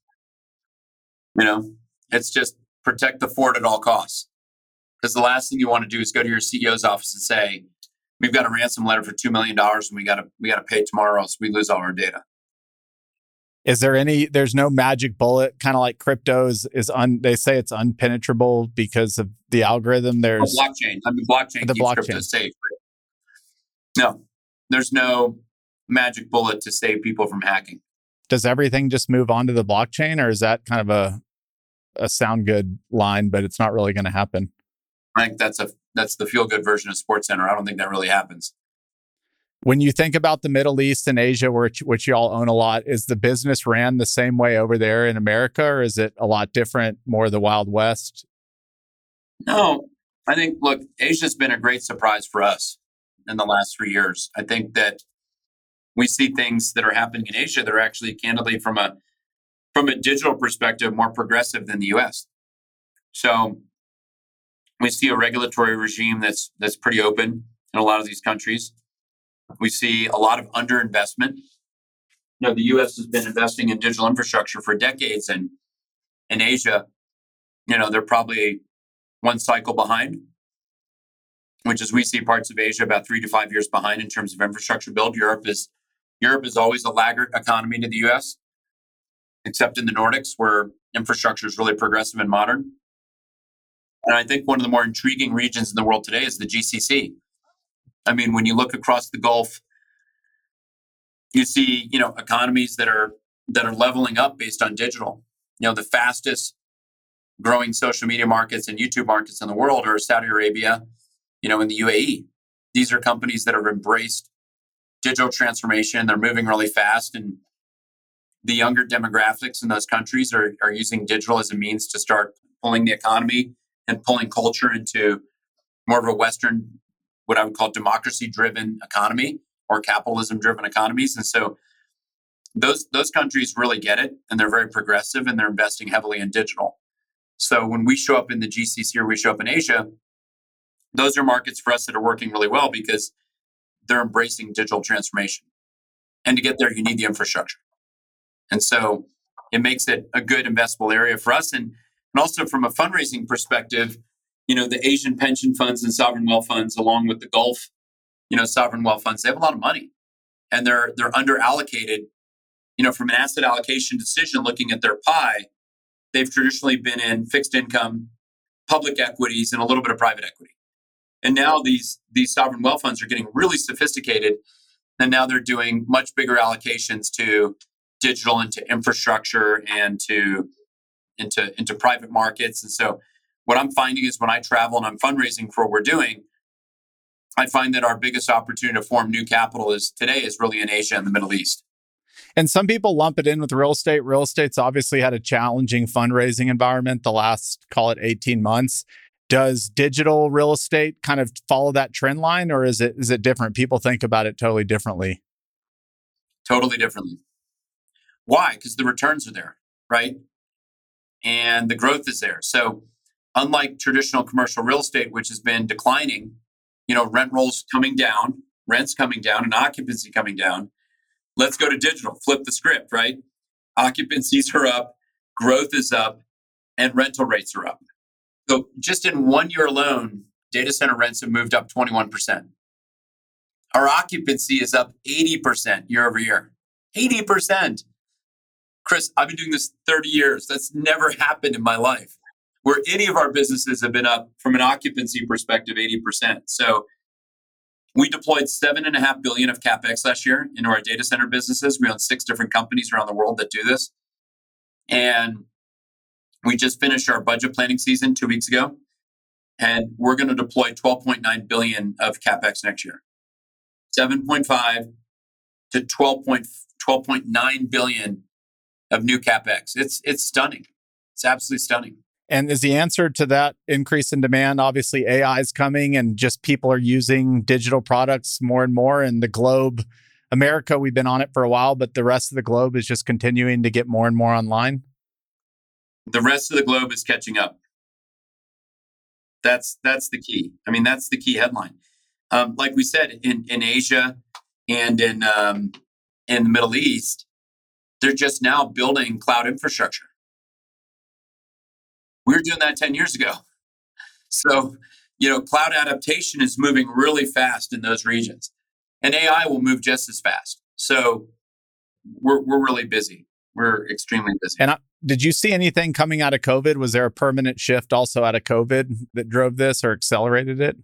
Speaker 1: You know, it's just protect the fort at all costs. Because the last thing you want to do is go to your CEO's office and say, "We've got a ransom letter for two million dollars, and we got to we got to pay tomorrow, else we lose all our data."
Speaker 2: Is there any? There's no magic bullet, kind of like crypto is, is un. They say it's unpenetrable because of the algorithm. Oh, there's
Speaker 1: oh, blockchain. I mean, blockchain the keeps blockchain. crypto safe. No, there's no magic bullet to save people from hacking.
Speaker 2: Does everything just move on to the blockchain, or is that kind of a a sound good line, but it's not really going to happen?
Speaker 1: I think that's a that's the feel good version of Sports Center. I don't think that really happens.
Speaker 2: When you think about the Middle East and Asia, which which y'all own a lot, is the business ran the same way over there in America, or is it a lot different, more the Wild West?
Speaker 1: No, I think look, Asia's been a great surprise for us in the last three years. I think that we see things that are happening in Asia that are actually candidly from a from a digital perspective more progressive than the US. So we see a regulatory regime that's that's pretty open in a lot of these countries. We see a lot of underinvestment. You know, the U.S. has been investing in digital infrastructure for decades, and in Asia, you know, they're probably one cycle behind, which is we see parts of Asia about three to five years behind in terms of infrastructure build. Europe is Europe is always a laggard economy to the U.S., except in the Nordics, where infrastructure is really progressive and modern. And I think one of the more intriguing regions in the world today is the GCC, I mean, when you look across the Gulf, you see, you know, economies that are that are leveling up based on digital. You know, the fastest growing social media markets and YouTube markets in the world are Saudi Arabia, you know, in the UAE. These are companies that have embraced digital transformation. They're moving really fast and the younger demographics in those countries are, are using digital as a means to start pulling the economy and pulling culture into more of a Western what I would call democracy driven economy or capitalism driven economies. And so those those countries really get it and they're very progressive and they're investing heavily in digital. So when we show up in the GCC or we show up in Asia, those are markets for us that are working really well because they're embracing digital transformation. And to get there, you need the infrastructure. And so it makes it a good investable area for us. And, and also from a fundraising perspective, you know, the Asian pension funds and sovereign wealth funds, along with the Gulf, you know, sovereign wealth funds, they have a lot of money and they're they're under allocated. You know, from an asset allocation decision, looking at their pie, they've traditionally been in fixed income, public equities, and a little bit of private equity. And now these these sovereign wealth funds are getting really sophisticated, and now they're doing much bigger allocations to digital, and to infrastructure, and to into into private markets. And so what I'm finding is when I travel and I'm fundraising for what we're doing, I find that our biggest opportunity to form new capital is today is really in Asia and the Middle East.
Speaker 2: And some people lump it in with real estate. Real estate's obviously had a challenging fundraising environment the last, call it 18 months. Does digital real estate kind of follow that trend line or is it is it different? People think about it totally differently.
Speaker 1: Totally differently. Why? Because the returns are there, right? And the growth is there. So unlike traditional commercial real estate, which has been declining, you know, rent rolls coming down, rents coming down, and occupancy coming down. Let's go to digital, flip the script, right? Occupancies are up, growth is up, and rental rates are up. So just in one year alone, data center rents have moved up 21%. Our occupancy is up 80% year over year. 80%. Chris, I've been doing this 30 years. That's never happened in my life where any of our businesses have been up from an occupancy perspective 80%. So we deployed seven and a half billion of capex last year into our data center businesses. We own six different companies around the world that do this, and we just finished our budget planning season two weeks ago, and we're going to deploy 12.9 billion of capex next year. 7.5 to 12.9 billion of new capex. It's it's stunning. It's absolutely stunning.
Speaker 2: And is the answer to that increase in demand obviously AI is coming and just people are using digital products more and more and the globe America we've been on it for a while but the rest of the globe is just continuing to get more and more online?
Speaker 1: The rest of the globe is catching up. That's that's the key. I mean that's the key headline. Um, like we said in in Asia and in um, in the Middle East, they're just now building cloud infrastructure we were doing that 10 years ago. So, you know, cloud adaptation is moving really fast in those regions. And AI will move just as fast. So we're, we're really busy. We're extremely busy.
Speaker 2: And I, did you see anything coming out of COVID? Was there a permanent shift also out of COVID that drove this or accelerated it?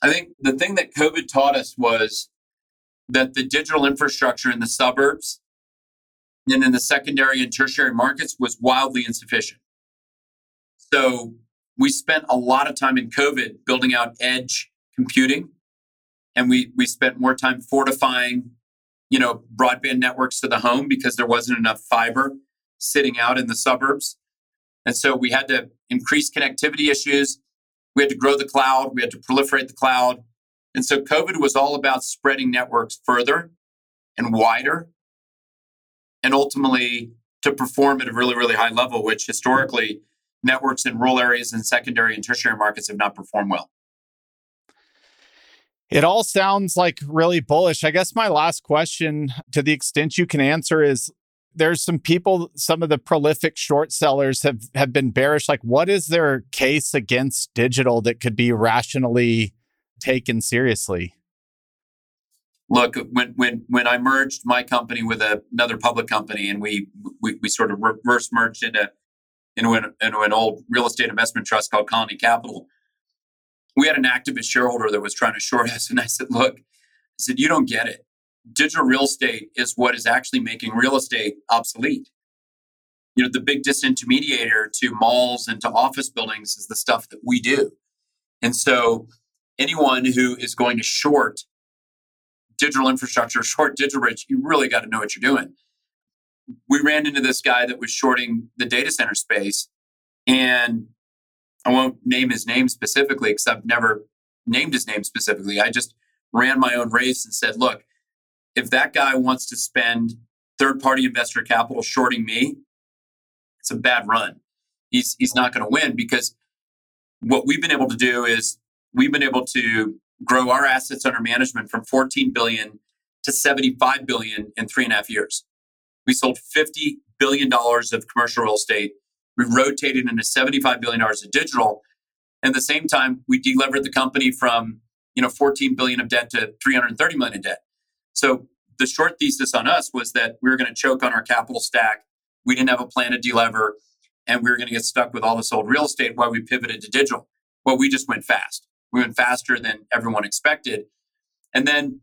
Speaker 1: I think the thing that COVID taught us was that the digital infrastructure in the suburbs and in the secondary and tertiary markets was wildly insufficient. So we spent a lot of time in COVID building out edge computing, and we we spent more time fortifying, you know, broadband networks to the home because there wasn't enough fiber sitting out in the suburbs, and so we had to increase connectivity issues. We had to grow the cloud. We had to proliferate the cloud, and so COVID was all about spreading networks further and wider, and ultimately to perform at a really really high level, which historically networks in rural areas and secondary and tertiary markets have not performed well.
Speaker 2: It all sounds like really bullish. I guess my last question, to the extent you can answer, is there's some people, some of the prolific short sellers have have been bearish. Like, what is their case against digital that could be rationally taken seriously?
Speaker 1: Look, when when when I merged my company with a, another public company, and we we, we sort of reverse merged into into an, into an old real estate investment trust called Colony Capital. We had an activist shareholder that was trying to short us, and I said, "Look, I said you don't get it. Digital real estate is what is actually making real estate obsolete. You know, the big disintermediator to malls and to office buildings is the stuff that we do, and so anyone who is going to short digital infrastructure, short digital rich, you really got to know what you're doing." We ran into this guy that was shorting the data center space. And I won't name his name specifically because I've never named his name specifically. I just ran my own race and said, look, if that guy wants to spend third party investor capital shorting me, it's a bad run. He's, he's not going to win because what we've been able to do is we've been able to grow our assets under management from 14 billion to 75 billion in three and a half years. We sold $50 billion of commercial real estate. We rotated into $75 billion of digital. And at the same time, we delevered the company from you know 14 billion of debt to 330 million in debt. So the short thesis on us was that we were going to choke on our capital stack. We didn't have a plan to delever, and we were going to get stuck with all this old real estate while we pivoted to digital. Well, we just went fast. We went faster than everyone expected. And then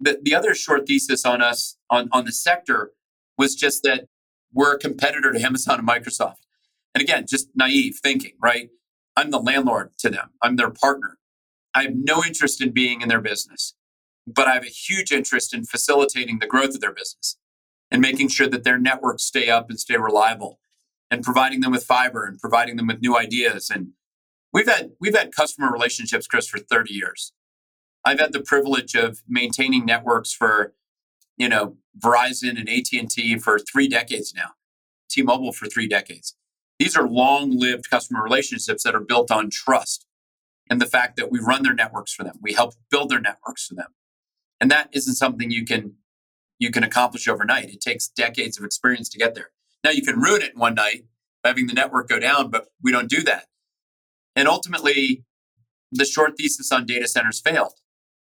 Speaker 1: the, the other short thesis on us on, on the sector was just that we're a competitor to Amazon and Microsoft. And again, just naive thinking, right? I'm the landlord to them, I'm their partner. I have no interest in being in their business, but I have a huge interest in facilitating the growth of their business and making sure that their networks stay up and stay reliable and providing them with fiber and providing them with new ideas. And we've had we've had customer relationships, Chris, for 30 years. I've had the privilege of maintaining networks for you know, Verizon and AT&T for 3 decades now. T-Mobile for 3 decades. These are long-lived customer relationships that are built on trust and the fact that we run their networks for them. We help build their networks for them. And that isn't something you can you can accomplish overnight. It takes decades of experience to get there. Now you can ruin it in one night by having the network go down, but we don't do that. And ultimately, the short thesis on data centers failed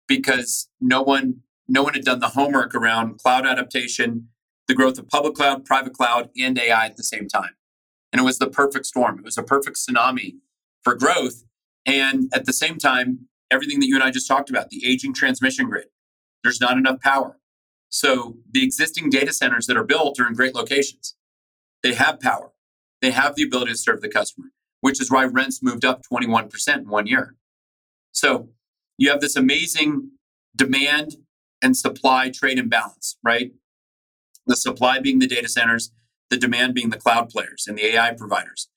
Speaker 1: because no one no one had done the homework around cloud adaptation, the growth of public cloud, private cloud, and AI at the same time. And it was the perfect storm. It was a perfect tsunami for growth. And at the same time, everything that you and I just talked about, the aging transmission grid, there's not enough power. So the existing data centers that are built are in great locations. They have power. They have the ability to serve the customer, which is why rents moved up 21% in one year. So you have this amazing demand and supply trade imbalance, right? The supply being the data centers, the demand being the cloud players and the AI providers.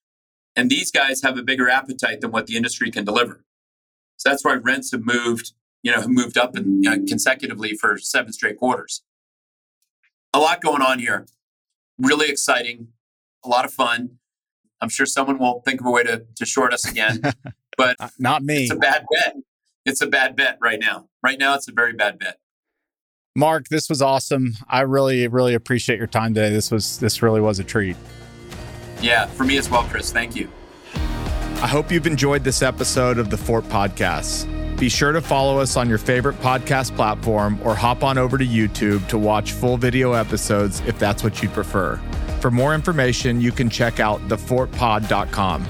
Speaker 1: And these guys have a bigger appetite than what the industry can deliver. So that's why rents have moved, you know, have moved up and, you know, consecutively for seven straight quarters. A lot going on here. Really exciting, a lot of fun. I'm sure someone will think of a way to, to short us again, but
Speaker 2: Uh, Not me.
Speaker 1: it's a bad bet. It's a bad bet right now. Right now, it's a very bad bet.
Speaker 2: Marc, this was awesome. I really, really appreciate your time today. This was this really was a treat.
Speaker 1: Yeah, for me as well, Chris. Thank you.
Speaker 2: I hope you've enjoyed this episode of the Fort Podcast. Be sure to follow us on your favorite podcast platform or hop on over to YouTube to watch full video episodes if that's what you'd prefer. For more information, you can check out thefortpod.com.